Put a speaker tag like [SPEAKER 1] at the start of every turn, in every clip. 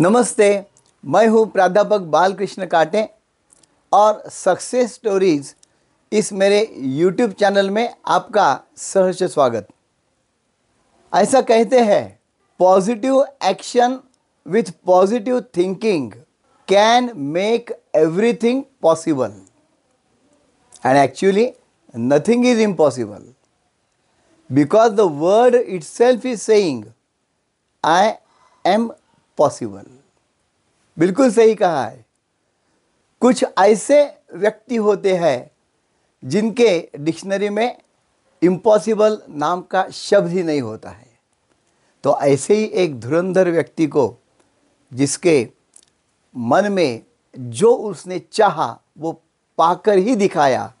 [SPEAKER 1] नमस्ते, मैं हूँ प्राध्यापक बालकृष्ण काटे और सक्सेस स्टोरीज इस मेरे यूट्यूब चैनल में आपका सहर्ष स्वागत। ऐसा कहते हैं, positive action with positive thinking can make everything possible. And actually nothing is impossible because the word word self is saying I am possible. बिल्कुल सही कहा है। कुछ ऐसे व्यक्ति होते हैं जिनके डिक्शनरी में इम्पॉसिबल नाम का शब्द ही नहीं होता है। तो ऐसे ही एक धुरंधर व्यक्ति को जिसके मन में जो उसने चाहा वो पाकर ही दिखाया।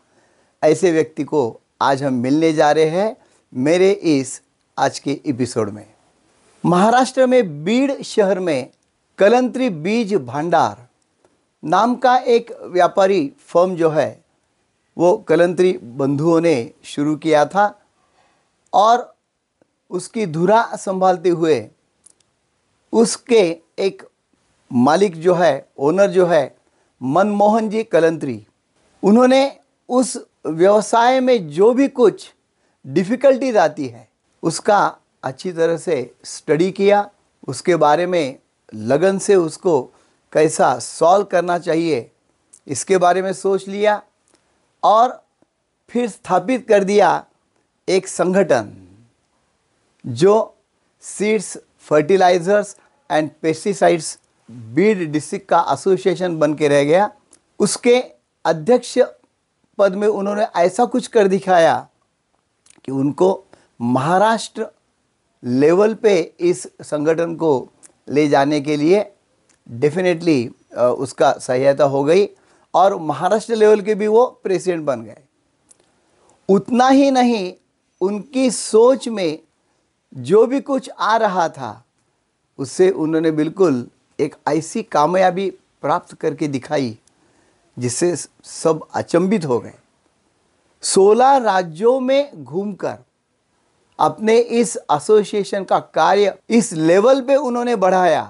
[SPEAKER 1] ऐसे व्यक्ति को आज हम मिलने जा रहे हैं मेरे इस आज के एपिसोड में। महाराष्ट्र में बीड़ शहर में कलंत्री बीज भंडार नाम का एक व्यापारी फर्म जो है, वो कलंत्री बंधुओं ने शुरू किया था और उसकी धुरा संभालते हुए उसके एक मालिक जो है ओनर जो है, मनमोहन जी कलंत्री, उन्होंने उस व्यवसाय में जो भी कुछ डिफ़िकल्टीज आती है, उसका अच्छी तरह से स्टडी किया, उसके बारे में लगन से उसको कैसा सॉल्व करना चाहिए, इसके बारे में सोच लिया और फिर स्थापित कर दिया एक संगठन जो seeds fertilizers and pesticides Beed district का एसोसिएशन बन के रह गया। उसके अध्यक्ष पद में उन्होंने ऐसा कुछ कर दिखाया कि उनको महाराष्ट्र लेवल पे इस संगठन को ले जाने के लिए डेफिनेटली उसका सहायता हो गई और महाराष्ट्र लेवल के भी वो प्रेसिडेंट बन गए। उतना ही नहीं, उनकी सोच में जो भी कुछ आ रहा था, उससे उन्होंने बिल्कुल एक ऐसी कामयाबी प्राप्त करके दिखाई, जिससे सब अचंभित हो गए। सोलह राज्यों में घूमकर अपने इस एसोसिएशन का कार्य इस लेवल पे उन्होंने बढ़ाया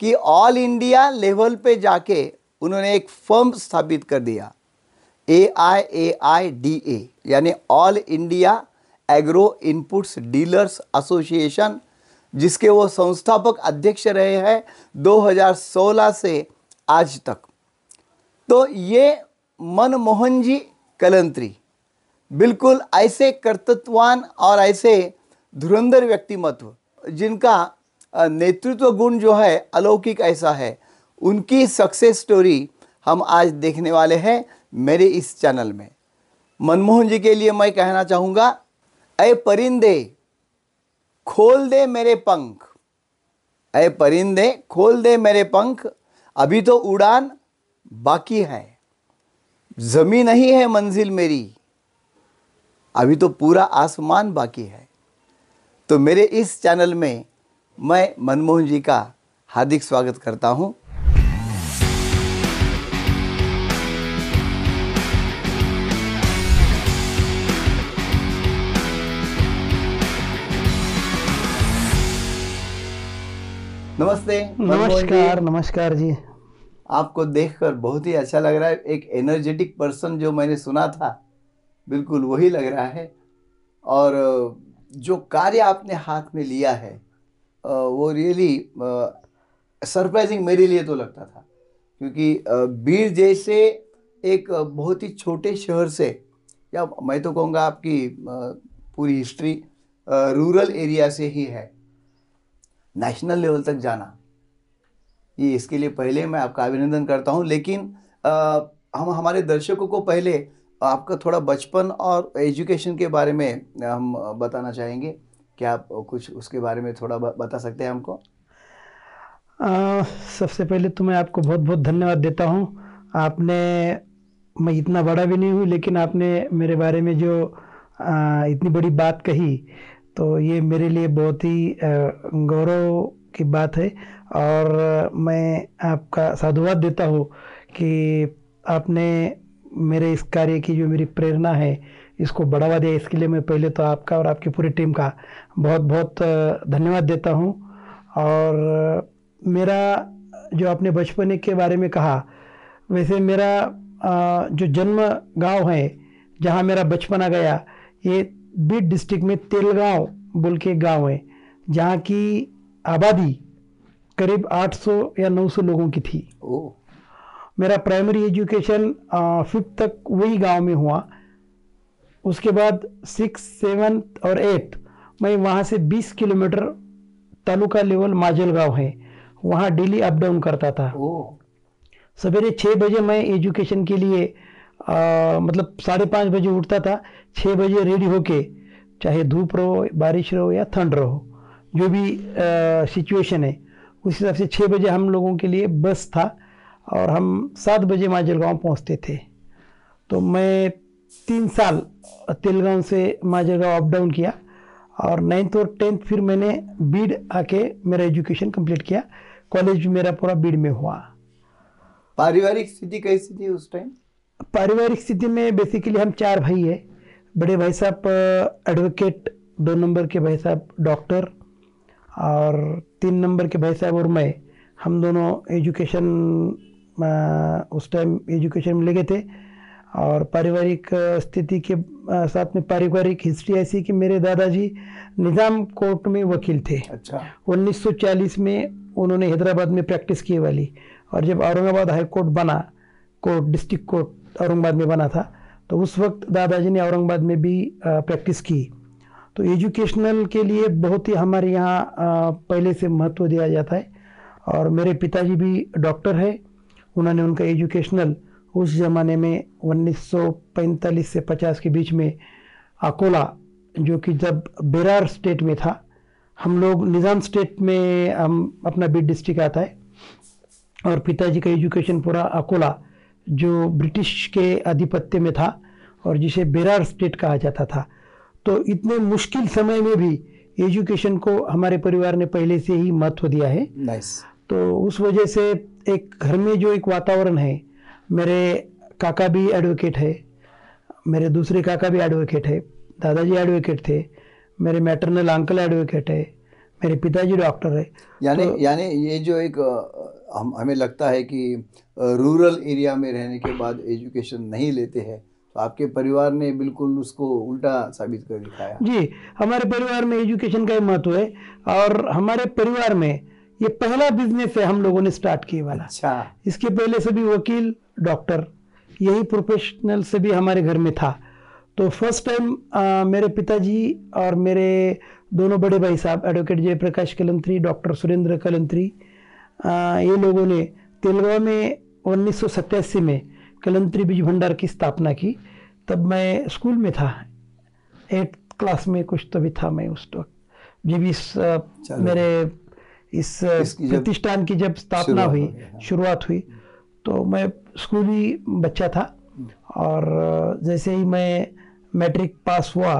[SPEAKER 1] कि ऑल इंडिया लेवल पे जाके उन्होंने एक फर्म स्थापित कर दिया। ए आई ए आई डी ए यानी all India agro inputs dealers association जिसके वो संस्थापक अध्यक्ष रहे हैं 2016 से आज तक। तो ये मनमोहन जी कलंत्री बिल्कुल ऐसे कर्तृत्वान और ऐसे धुरंधर व्यक्तिमत्व, जिनका नेतृत्व गुण जो है, अलौकिक ऐसा है, उनकी सक्सेस स्टोरी हम आज देखने वाले हैं मेरे इस चैनल में। मनमोहन जी के लिए मैं कहना चाहूँगा अय परिंदे, खोल दे मेरे पंख। अय परिंदे, खोल दे मेरे पंख। अभी तो उड़ान बाकी है। जमी नहीं है मंजिल मेरी। अभी तो पूरा आसमान बाकी है। तो मेरे इस चैनल में मैं मनमोहन जी का हार्दिक स्वागत करता हूँ। नमस्ते
[SPEAKER 2] नमस्कार नमस्कार जी।
[SPEAKER 1] आपको देखकर बहुत ही अच्छा लग रहा है। एक एनर्जेटिक पर्सन जो मैंने सुना था बिल्कुल वही लग रहा है। और जो कार्य आपने हाथ में लिया है वो रियली सरप्राइजिंग मेरे लिए तो लगता था। क्योंकि बीड़ जैसे एक बहुत ही छोटे शहर से या मैं तो कहूँगा आपकी पूरी हिस्ट्री रूरल एरिया से ही है। नेशनल लेवल तक जाना। ये इसके लिए पहले मैं आपका अभिनंदन करता हूँ। लेकिन अ, हम हमारे दर्शकों को पहले आपका थोड़ा बचपन और एजुकेशन के बारे में हम बताना चाहेंगे। क्या आप कुछ उसके बारे में थोड़ा बता सकते हैं हमको?
[SPEAKER 2] आ, सबसे पहले तो मैं आपको बहुत बहुत धन्यवाद देता हूँ। आपने मैं इतना बड़ा भी नहीं हूँ लेकिन आपने मेरे बारे में जो आ, इतनी बड़ी बात कही तो ये मेरे लिए बहुत ही गौरव की बात है। और मैं आपका साधुवाद देता हूँ कि आपने मेरे इस कार्य की जो मेरी प्रेरणा है, इसको बढ़ावा दिया इसके लिए मैं पहले तो आपका और आपकी पूरी टीम का बहुत बहुत धन्यवाद देता हूँ। और मेरा जो आपने बचपन के बारे में कहा, वैसे मेरा जो जन्म गाँव है, जहाँ मेरा बचपना गया, ये बीड डिस्ट्रिक्ट में तेलगांव बोल के गाँव है, जहाँ की आबादी करीब 800 या 900 लोगों की थी।
[SPEAKER 1] ओ
[SPEAKER 2] मेरा प्राइमरी एजुकेशन फिफ्थ तक वही गाँव में हुआ। उसके बाद सिक्स सेवन और एट मैं वहाँ से 20 किलोमीटर तालुका लेवल माजल गाँव है। वहाँ डेली अप डाउन करता था। सवेरे छः बजे मैं एजुकेशन के लिए आ, मतलब साढ़े पाँच बजे उठता था। छः बजे रेडी होके चाहे धूप रहो बारिश रहो या ठंड रहो जो भी सिचुएशन है उस हिसाब से छः बजे हम लोगों के लिए बस था। और हम सात बजे माजलगांव पहुँचते थे। तो मैं तीन साल तेलगांव से माजलगांव अप डाउन किया और नाइन्थ और टेंथ फिर मैंने बीड आके मेरा एजुकेशन कंप्लीट किया। कॉलेज भी मेरा पूरा बीड में हुआ।
[SPEAKER 1] पारिवारिक स्थिति कैसी थी उस टाइम
[SPEAKER 2] पारिवारिक स्थिति में बेसिकली हम चार भाई है। बड़े भाई साहब एडवोकेट दो नंबर के भाई साहब डॉक्टर और तीन नंबर के भाई साहब और मैं। हम दोनों एजुकेशन उस टाइम एजुकेशन में लगे थे और पारिवारिक स्थिति के साथ में पारिवारिक हिस्ट्री ऐसी कि मेरे दादाजी निज़ाम कोर्ट में वकील थे।
[SPEAKER 1] अच्छा।
[SPEAKER 2] 1940 में उन्होंने हैदराबाद में प्रैक्टिस की वाली और जब औरंगाबाद हाई कोर्ट बना कोर्ट डिस्ट्रिक्ट कोर्ट औरंगाबाद में बना था तो उस वक्त दादाजी ने औरंगाबाद में भी प्रैक्टिस की। तो एजुकेशनल के लिए बहुत ही हमारे यहाँ पहले से महत्व दिया जाता है और मेरे पिताजी भी डॉक्टर है। उन्होंने उनका एजुकेशनल उस ज़माने में 1945 से 50 के बीच में अकोला, जो कि जब बेरार स्टेट में था, हम लोग निज़ाम स्टेट में, हम अपना बीट डिस्ट्रिक्ट आता है, और पिताजी का एजुकेशन पूरा अकोला, जो ब्रिटिश के आधिपत्य में था, और जिसे बेरार स्टेट कहा जाता था। तो इतने मुश्किल समय में भी एजुकेशन को हमारे परिवार ने पहले से ही महत्व दिया है।
[SPEAKER 1] नाइस
[SPEAKER 2] तो उस वजह से एक घर में जो एक वातावरण है मेरे काका भी एडवोकेट है मेरे दूसरे काका भी एडवोकेट है दादाजी एडवोकेट थे मेरे मैटरनल अंकल एडवोकेट है मेरे पिताजी डॉक्टर है।
[SPEAKER 1] यानी तो, यानी ये जो एक हम हमें लगता है कि रूरल एरिया में रहने के बाद एजुकेशन नहीं लेते हैं तो आपके परिवार ने बिल्कुल उसको उल्टा साबित कर दिखाया।
[SPEAKER 2] जी हमारे परिवार में एजुकेशन का ही महत्व है और हमारे परिवार में ये पहला बिज़नेस है हम लोगों ने स्टार्ट किए वाला।
[SPEAKER 1] अच्छा।
[SPEAKER 2] इसके पहले से भी वकील डॉक्टर यही प्रोफेशनल से भी हमारे घर में था। तो फ़र्स्ट टाइम मेरे पिताजी और मेरे दोनों बड़े भाई साहब एडवोकेट जयप्रकाश कलंत्री डॉक्टर सुरेंद्र कलंत्री ये लोगों ने तेलगांव में उन्नीस सौ सत्तासी में कलंत्री बीज भंडार की स्थापना की। तब मैं स्कूल में था। एट क्लास में कुछ तो भी था मैं उस वक्त। जी इस मेरे इस प्रतिष्ठान की जब स्थापना हुई हाँ। शुरुआत हुई तो मैं स्कूली बच्चा था और जैसे ही मैं मैट्रिक पास हुआ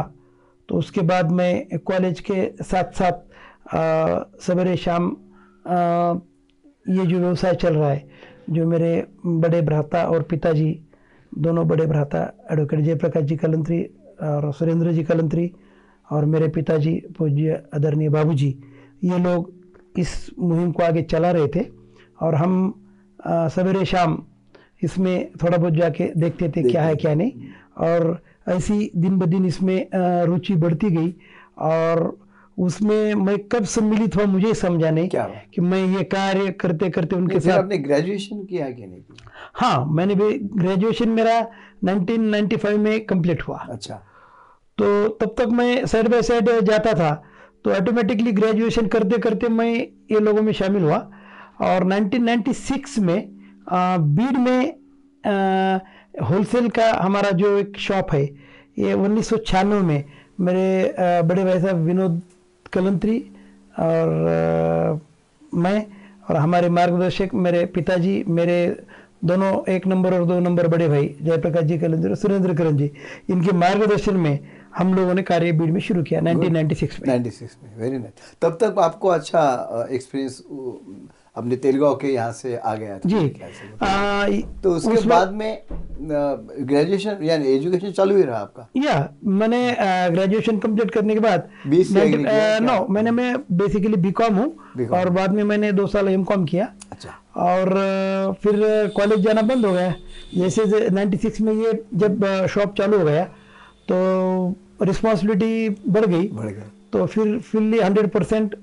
[SPEAKER 2] तो उसके बाद मैं कॉलेज के साथ साथ सवेरे शाम आ, ये जो व्यवसाय चल रहा है जो मेरे बड़े भ्राता और पिताजी दोनों बड़े भ्राता एडवोकेट जयप्रकाश जी कलंत्री और सुरेंद्र जी कलंत्री और मेरे पिताजी पूज्य आदरणीय बाबूजी ये लोग इस मुहिम को आगे चला रहे थे और हम सवेरे शाम इसमें थोड़ा बहुत जाके देखते थे क्या है क्या नहीं। और ऐसी दिन ब दिन इसमें रुचि बढ़ती गई और उसमें मैं कब सम्मिलित हुआ मुझे समझा नहीं
[SPEAKER 1] क्या?
[SPEAKER 2] कि मैं ये कार्य करते करते उनके साथ
[SPEAKER 1] आपने ग्रेजुएशन किया कि नहीं किया?
[SPEAKER 2] हाँ मैंने भी ग्रेजुएशन मेरा 1995 में कंप्लीट हुआ।
[SPEAKER 1] अच्छा।
[SPEAKER 2] तो तब तक मैं साइड बाय साइड जाता था। तो ऑटोमेटिकली ग्रेजुएशन करते करते मैं ये लोगों में शामिल हुआ। और 1996 में बीड में होलसेल का हमारा जो एक शॉप है ये उन्नीस सौ छियानवे में मेरे आ, बड़े भाई साहब विनोद कलंत्री और आ, मैं और हमारे मार्गदर्शक मेरे पिताजी मेरे दोनों एक नंबर और दो नंबर बड़े भाई जयप्रकाश जी कलंदर सुरेंद्र करण जी इनके मार्गदर्शन में हम लोगों ने कार्य बीड में शुरू किया 1996 में।
[SPEAKER 1] 96 में वेरी नाइस तब तक आपको अच्छा एक्सपीरियंस अपने तेलगांव के यहाँ से आ गया था।
[SPEAKER 2] जी। आ,
[SPEAKER 1] तो उसके
[SPEAKER 2] उस
[SPEAKER 1] बाद में ग्रेजुएशन यानी एजुकेशन चालू ही रहा आपका?
[SPEAKER 2] या मैंने ग्रेजुएशन कंप्लीट करने के बाद
[SPEAKER 1] किया
[SPEAKER 2] नो मैंने मैं बेसिकली बीकॉम हूँ और बाद में मैंने दो साल एम कॉम किया।
[SPEAKER 1] अच्छा।
[SPEAKER 2] और फिर कॉलेज जाना बंद हो गया। जैसे नाइन्टी सिक्स में ये जब शॉप चालू हो गया तो रिस्पॉन्सिबिलिटी बढ़ गई।
[SPEAKER 1] बढ़ गया।
[SPEAKER 2] तो फिर फिर हंड्रेड परसेंट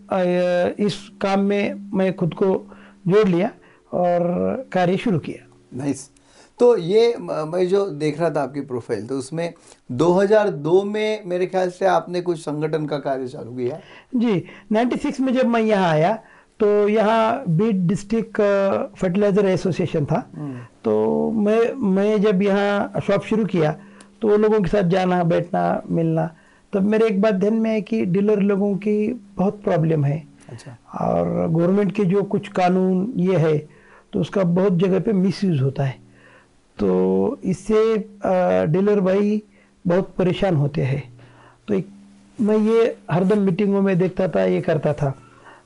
[SPEAKER 2] इस काम में मैं खुद को जोड़ लिया और कार्य शुरू किया।
[SPEAKER 1] नाइस तो ये मैं जो देख रहा था आपकी प्रोफ़ाइल तो उसमें 2002 में मेरे ख्याल से आपने कुछ संगठन का कार्य चालू किया?
[SPEAKER 2] जी 96 में जब मैं यहाँ आया तो यहाँ बीट डिस्ट्रिक्ट फर्टिलाइज़र एसोसिएशन था। तो मैं मैं जब यहाँ शॉप शुरू किया तो वो लोगों के साथ जाना बैठना मिलना। तब मेरे एक बात ध्यान में है कि डीलर लोगों की बहुत प्रॉब्लम है।
[SPEAKER 1] अच्छा।
[SPEAKER 2] और गवर्नमेंट के जो कुछ कानून ये है तो उसका बहुत जगह पे मिसयूज होता है। तो इससे डीलर भाई बहुत परेशान होते हैं। तो एक मैं ये हरदम मीटिंगों में देखता था ये करता था।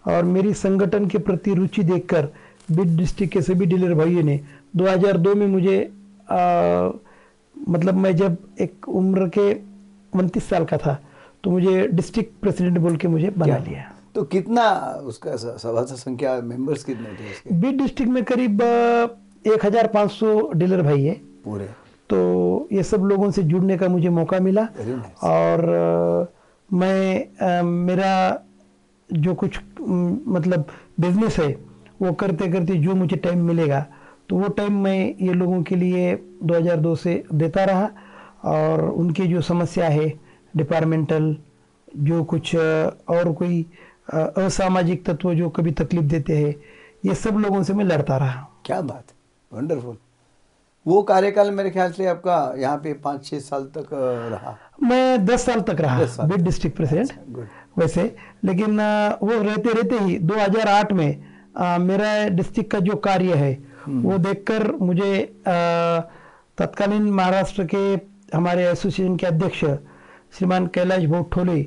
[SPEAKER 2] और मेरी संगठन के प्रति रुचि देखकर बिड डिस्ट्रिक्ट के सभी डीलर भाइयों ने 2002 में मुझे अ, मतलब मैं जब एक उम्र के उनतीस साल का था तो मुझे डिस्ट्रिक्ट प्रेसिडेंट बोल के मुझे बना लिया।
[SPEAKER 1] तो कितना उसका सभासद संख्या मेंबर्स कितने थे
[SPEAKER 2] बीड डिस्ट्रिक्ट में करीब एक हज़ार पाँच सौ डीलर भाई है।
[SPEAKER 1] पूरे।
[SPEAKER 2] तो ये सब लोगों से जुड़ने का मुझे मौका मिला। और मैं अ, मेरा जो कुछ मतलब बिज़नेस है वो करते करते जो मुझे टाइम मिलेगा तो वो टाइम मैं ये लोगों के लिए 2002 से देता रहा और उनकी जो समस्या है डिपार्टमेंटल जो कुछ और कोई असामाजिक तत्व जो कभी तकलीफ़ देते हैं ये सब लोगों से मैं लड़ता रहा।
[SPEAKER 1] क्या बात वंडरफुल वो कार्यकाल मेरे ख्याल से आपका यहाँ पे पाँच छः साल तक रहा।
[SPEAKER 2] मैं दस साल तक रहा बिड डिस्ट्रिक्ट प्रेसिडेंट
[SPEAKER 1] गुड
[SPEAKER 2] वैसे। लेकिन वो रहते रहते ही 2008 में अ, मेरा डिस्ट्रिक्ट का जो कार्य है वो देखकर मुझे तत्कालीन महाराष्ट्र के हमारे एसोसिएशन के अध्यक्ष श्रीमान कैलाश भाऊ ठोले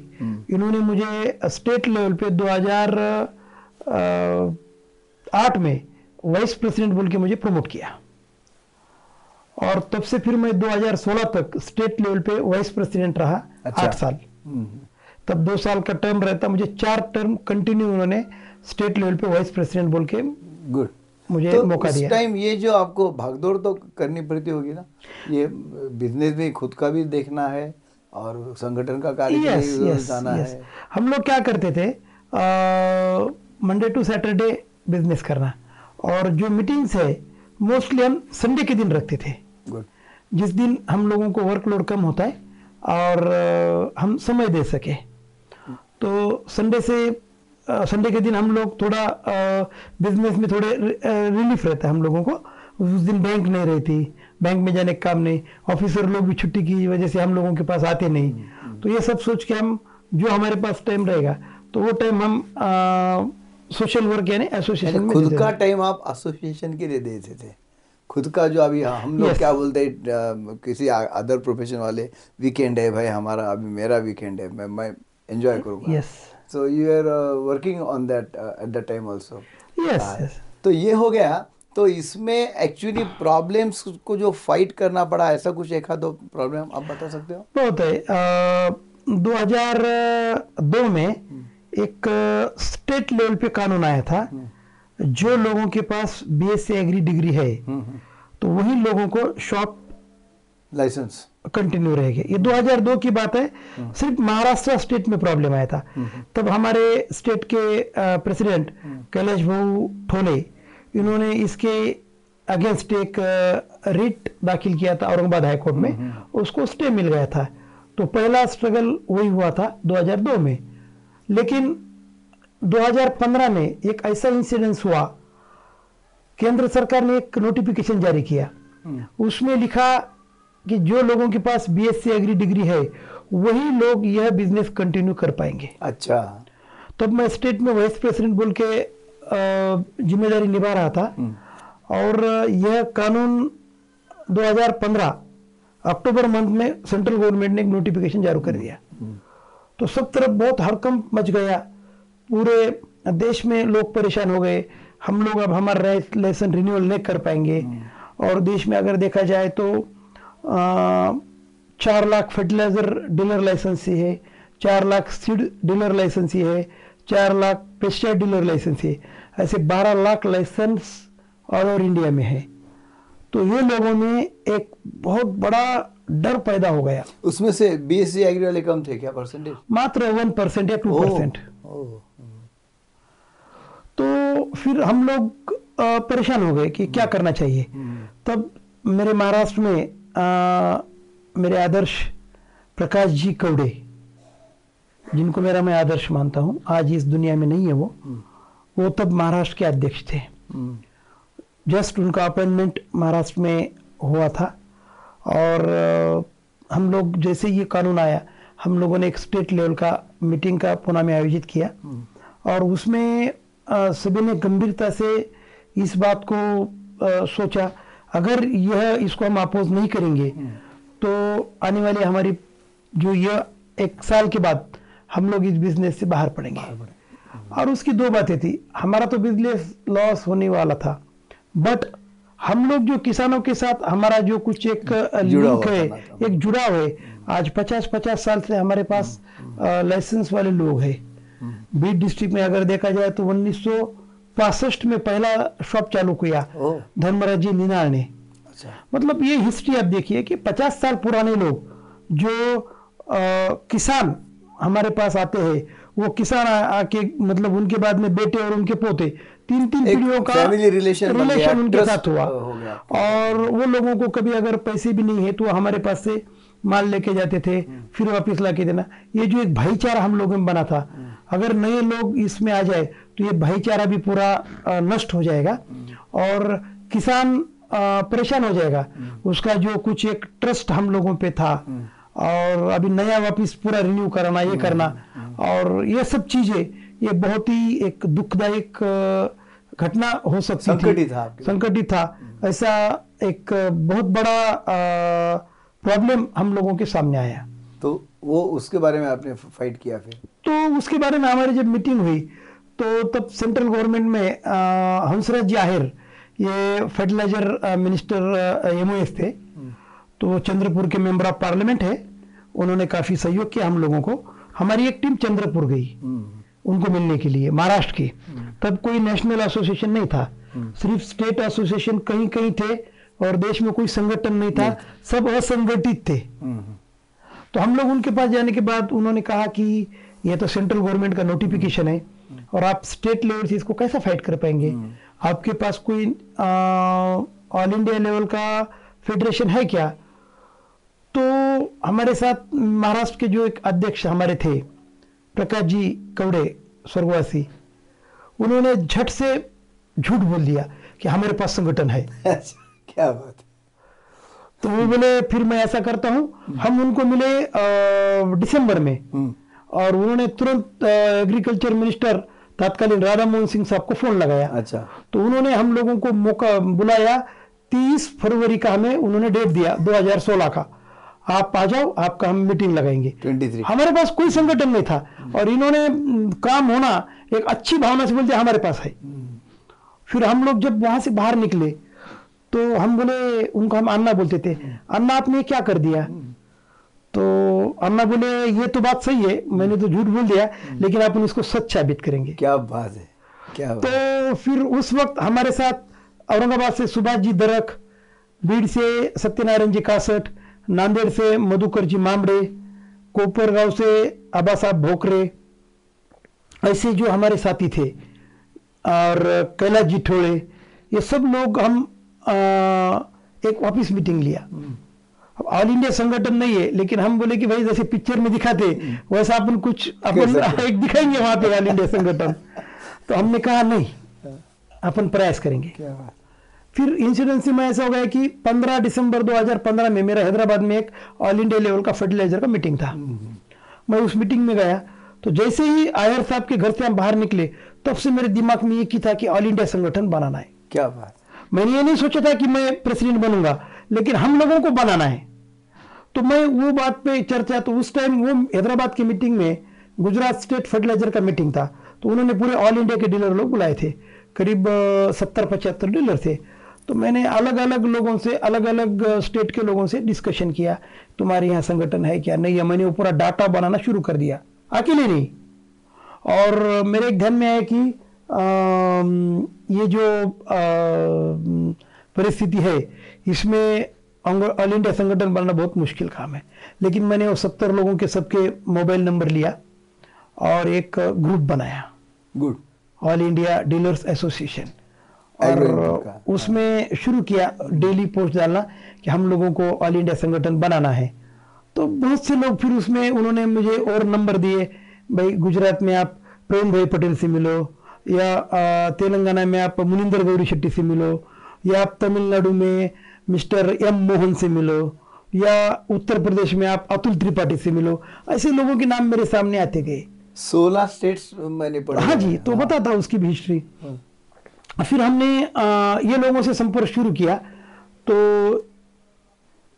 [SPEAKER 2] इन्होंने मुझे स्टेट लेवल पे 2008 में वाइस प्रेसिडेंट बोल के मुझे प्रमोट किया। और तब से फिर मैं 2016 तक स्टेट लेवल पे वाइस प्रेसिडेंट रहा
[SPEAKER 1] अच्छा।
[SPEAKER 2] आठ साल।
[SPEAKER 1] हम्म,
[SPEAKER 2] तब दो साल का टर्म रहता मुझे चार टर्म कंटिन्यू उन्होंने स्टेट लेवल पे वाइस प्रेसिडेंट बोल के
[SPEAKER 1] गुड
[SPEAKER 2] मुझे
[SPEAKER 1] तो
[SPEAKER 2] मौका दिया।
[SPEAKER 1] टाइम ये जो आपको भागदौड़ तो करनी पड़ती होगी ना ये बिज़नेस भी खुद का भी देखना है और संगठन का कार्य
[SPEAKER 2] यस
[SPEAKER 1] लिए जाना
[SPEAKER 2] यस
[SPEAKER 1] है।
[SPEAKER 2] हम लोग क्या करते थे मंडे टू सैटरडे बिज़नेस करना। और जो मीटिंग्स है मोस्टली हम संडे के दिन रखते थे।
[SPEAKER 1] गुड
[SPEAKER 2] जिस दिन हम लोगों को वर्कलोड कम होता है और हम समय दे सके। तो संडे से संडे के दिन हम लोग थोड़ा बिज़नेस में थोड़े रिलीफ रहता है हम लोगों को। उस दिन बैंक नहीं रहती बैंक में जाने का काम नहीं। ऑफिसर लोग भी छुट्टी की वजह से हम लोगों के पास आते नहीं। तो ये सब सोच के हम जो हमारे पास टाइम रहेगा तो वो टाइम हम सोशल वर्क यानी एसोसिएशन में
[SPEAKER 1] खुद का टाइम आप एसोसिएशन के लिए देते थे। खुद का जो अभी हम लोग
[SPEAKER 2] Yes.
[SPEAKER 1] क्या बोलते हैं किसी अदर प्रोफेशन वाले वीकेंड है भाई हमारा अभी मेरा वीकेंड है मैं मैं एंजॉय करूँगा।
[SPEAKER 2] Yes.
[SPEAKER 1] So you are working on that at the time
[SPEAKER 2] yes.
[SPEAKER 1] तो ये हो गया। तो इसमें एक्चुअली प्रॉब्लम्स को जो फाइट करना पड़ा ऐसा कुछ एक दो प्रॉब्लम आप बता सकते हो?
[SPEAKER 2] बहुत है। दो हज़ार दो में एक स्टेट लेवल पे कानून आया था। जो लोगों के पास बीएससी एग्री डिग्री है तो वही लोगों को शॉप
[SPEAKER 1] लाइसेंस
[SPEAKER 2] कंटिन्यू रहेगी। ये 2002 की बात है। सिर्फ़ महाराष्ट्र स्टेट में प्रॉब्लम आया था। तब हमारे स्टेट के प्रेसिडेंट कैलाश भाऊ ठोले इन्होंने इसके अगेंस्ट एक रिट दाखिल किया था औरंगाबाद हाई कोर्ट में। उसको स्टे मिल गया था। तो पहला स्ट्रगल वही हुआ था 2002 में। लेकिन 2015 में एक ऐसा इंसिडेंस हुआ। केंद्र सरकार ने एक नोटिफिकेशन जारी किया। उसमें लिखा कि जो लोगों के पास बीएससी एग्री डिग्री है वही लोग यह बिज़नेस कंटिन्यू कर पाएँगे।
[SPEAKER 1] अच्छा।
[SPEAKER 2] तब मैं स्टेट में वाइस प्रेसिडेंट बोल के ज़िम्मेदारी निभा रहा था। और यह कानून 2015 अक्टूबर मंथ में सेंट्रल गवर्नमेंट ने एक नोटिफिकेशन जारी कर दिया। तो सब तरफ़ बहुत हड़कंप मच गया। पूरे देश में लोग परेशान हो गए। हम लोग अब हमारा लाइसेंस रिन्यूअल नहीं कर पाएँगे। और देश में अगर देखा जाए तो चार लाख फर्टिलाइज़र डीलर लाइसेंसी है चार लाख सीड डीलर लाइसेंसी है चार लाख पेस्टाइड डीलर लाइसेंसी है। ऐसे बारह lakh license all over India में है। तो ये लोगों में एक बहुत बड़ा डर पैदा हो गया।
[SPEAKER 1] उसमें से बीएससी एग्री वाले कम थे क्या परसेंटेज
[SPEAKER 2] मात्र वन परसेंट या टू परसेंट। तो फिर हम लोग परेशान हो गए कि क्या करना चाहिए। तब मेरे महाराष्ट्र में मेरे आदर्श प्रकाश जी कौड़े जिनको मेरा मैं आदर्श मानता हूँ आज इस दुनिया में नहीं है वो वो तब महाराष्ट्र के अध्यक्ष थे। जस्ट उनका अपॉइंटमेंट महाराष्ट्र में हुआ था। और हम लोग जैसे ये कानून आया हम लोगों ने एक स्टेट लेवल का मीटिंग का पुणे में आयोजित किया। और उसमें सभी ने गंभीरता से इस बात को अ, सोचा अगर यह इसको हम अपोज नहीं करेंगे तो आने वाली हमारी जो यह एक साल के बाद हम लोग इस बिज़नेस से बाहर पड़ेंगे। और उसकी दो बातें थी हमारा तो बिज़नेस लॉस होने वाला था बट हम लोग जो किसानों के साथ हमारा जो कुछ एक
[SPEAKER 1] जुड़ा
[SPEAKER 2] लिंक
[SPEAKER 1] हुआ
[SPEAKER 2] है
[SPEAKER 1] था
[SPEAKER 2] एक जुड़ाव है आज पचास पचास साल से हमारे पास लाइसेंस वाले लोग हैं। बीड डिस्ट्रिक्ट में अगर देखा जाए तो उन्नीस सौ में पहला शॉप चालू किया धर्मराज जी निनाल ने।
[SPEAKER 1] अच्छा।
[SPEAKER 2] मतलब ये हिस्ट्री आप देखिए कि 50 साल पुराने लोग जो अ, किसान हमारे पास आते हैं वो किसान आके मतलब उनके बाद में बेटे और उनके पोते तीन तीन पीढ़ियों का
[SPEAKER 1] गया,
[SPEAKER 2] रिलेशन उनके साथ हुआ। और वो लोगों को कभी अगर पैसे भी नहीं है तो हमारे पास से माल लेके जाते थे फिर वापिस ला के देना। ये जो एक भाईचारा हम लोगों में बना था अगर नए लोग इसमें आ जाए तो ये भाईचारा भी पूरा नष्ट हो जाएगा और किसान परेशान हो जाएगा। उसका जो कुछ एक ट्रस्ट हम लोगों पे था और अभी नया वापिस पूरा रिन्यू करना ये करना और ये सब चीज़ें ये बहुत ही एक दुखदायक घटना हो सकती
[SPEAKER 1] संकट
[SPEAKER 2] थी
[SPEAKER 1] था।
[SPEAKER 2] संकट था। ऐसा एक बहुत बड़ा प्रॉब्लम हम लोगों के सामने आया।
[SPEAKER 1] तो वो उसके बारे में आपने फाइट किया फिर?
[SPEAKER 2] तो उसके बारे में हमारी जब मीटिंग हुई तो तब सेंट्रल गवर्नमेंट में हंसराज जी आहिर ये फर्टिलाइज़र मिनिस्टर एमओएस थे। तो वो चंद्रपुर के मेंबर ऑफ़ पार्लियामेंट है। उन्होंने काफ़ी सहयोग किया हम लोगों को। हमारी एक टीम चंद्रपुर गई उनको मिलने के लिए महाराष्ट्र की। तब कोई नेशनल एसोसिएशन नहीं था। सिर्फ़ स्टेट एसोसिएशन कहीं कहीं थे और देश में कोई संगठन नहीं था। सब असंगठित थे। तो हम लोग उनके पास जाने के बाद उन्होंने कहा कि यह तो सेंट्रल गवर्नमेंट का नोटिफिकेशन है। और आप स्टेट लेवल से इसको कैसा फाइट कर पाएँगे? आपके पास कोई ऑल इंडिया लेवल का फेडरेशन है क्या? तो हमारे साथ महाराष्ट्र के जो एक अध्यक्ष हमारे थे प्रकाश जी कवड़े स्वर्गवासी उन्होंने झट से झूठ बोल दिया कि हमारे पास संगठन है।
[SPEAKER 1] अच्छा क्या बात
[SPEAKER 2] तो वो बोले फिर मैं ऐसा करता हूँ हम उनको मिले दिसंबर में।
[SPEAKER 1] हम्म,
[SPEAKER 2] और उन्होंने तुरंत एग्रीकल्चर मिनिस्टर तत्कालीन राधा मोहन सिंह साहब को फ़ोन लगाया।
[SPEAKER 1] अच्छा।
[SPEAKER 2] तो उन्होंने हम लोगों को मौका बुलाया 30 फरवरी का हमें उन्होंने डेट दिया 2016 का। आप आ जाओ आपका हम मीटिंग लगाएँगे।
[SPEAKER 1] 23
[SPEAKER 2] हमारे पास कोई संगठन नहीं था और इन्होंने काम होना एक अच्छी भावना से बोलते हमारे पास है। फिर हम लोग जब वहाँ से बाहर निकले तो हम बोले उनको हम अन्ना बोलते थे। अन्ना आपने क्या कर दिया? तो अन्ना बोले ये तो बात सही है मैंने तो झूठ बोल दिया लेकिन अपन इसको सच साबित करेंगे।
[SPEAKER 1] क्या बात है क्या बात
[SPEAKER 2] तो फिर उस वक्त हमारे साथ औरंगाबाद से सुभाष जी दरक बीड से सत्यनारायण जी कासट नांदेड़ से मधुकर जी मामड़े कोपरगांव से आबा साहब भोकरे ऐसे जो हमारे साथी थे और कैलाश जी ठोड़े ये सब लोग हम आ, एक ऑफ़िस मीटिंग लिया। अब ऑल इंडिया संगठन नहीं है लेकिन हम बोले कि भाई जैसे पिक्चर में दिखाते वैसा अपन कुछ अपन एक दिखाएँगे वहाँ पे ऑल इंडिया संगठन। तो हमने कहा नहीं अपन प्रयास करेंगे। फिर इंसिडेंसी में ऐसा हो गया कि 15 दिसंबर 2015 में मेरा हैदराबाद में एक ऑल इंडिया लेवल का फर्टिलाइज़र का मीटिंग था। मैं उस मीटिंग में गया। तो जैसे ही आयर साहब के घर से हम बाहर निकले तब से मेरे दिमाग में एक ही था कि ऑल इंडिया संगठन बनाना है।
[SPEAKER 1] क्या बात।
[SPEAKER 2] मैंने ये नहीं सोचा था कि मैं प्रेसिडेंट बनूँगा लेकिन हम लोगों को बनाना है। तो मैं वो बात पे चर्चा तो उस टाइम वो हैदराबाद की मीटिंग में गुजरात स्टेट फर्टिलाइज़र का मीटिंग था। तो उन्होंने पूरे ऑल इंडिया के डीलर लोग बुलाए थे। करीब सत्तर, पचहत्तर डीलर थे। तो मैंने अलग अलग लोगों से अलग अलग स्टेट के लोगों से डिस्कशन किया, तुम्हारे यहाँ संगठन है क्या नहीं है? मैंने वो पूरा डाटा बनाना शुरू कर दिया। अकेले नहीं। और मेरे एक ध्यान में आया कि ये जो परिस्थिति है, इसमें ऑल इंडिया संगठन बनाना बहुत मुश्किल काम है। लेकिन मैंने वो सत्तर लोगों के सबके मोबाइल नंबर लिया और एक ग्रुप बनाया।
[SPEAKER 1] Good
[SPEAKER 2] all India dealers association. और उसमें शुरू किया डेली पोस्ट डालना कि हम लोगों को ऑल इंडिया संगठन बनाना है। तो बहुत से लोग फिर उसमें उन्होंने मुझे और नंबर दिए भाई गुजरात में आप प्रेम भाई पटेल से मिलो या तेलंगाना में आप मुनिंदर गौरी शेट्टी से मिलो या आप तमिलनाडु में मिस्टर एम मोहन से मिलो या उत्तर प्रदेश में आप अतुल त्रिपाठी से मिलो ऐसे लोगों के नाम मेरे सामने आते गए।
[SPEAKER 1] सोलह स्टेट्स मैंने पढ़ा
[SPEAKER 2] हाँ जी तो बताता उसकी भी हिस्ट्री फिर हमने आ, ये लोगों से संपर्क शुरू किया तो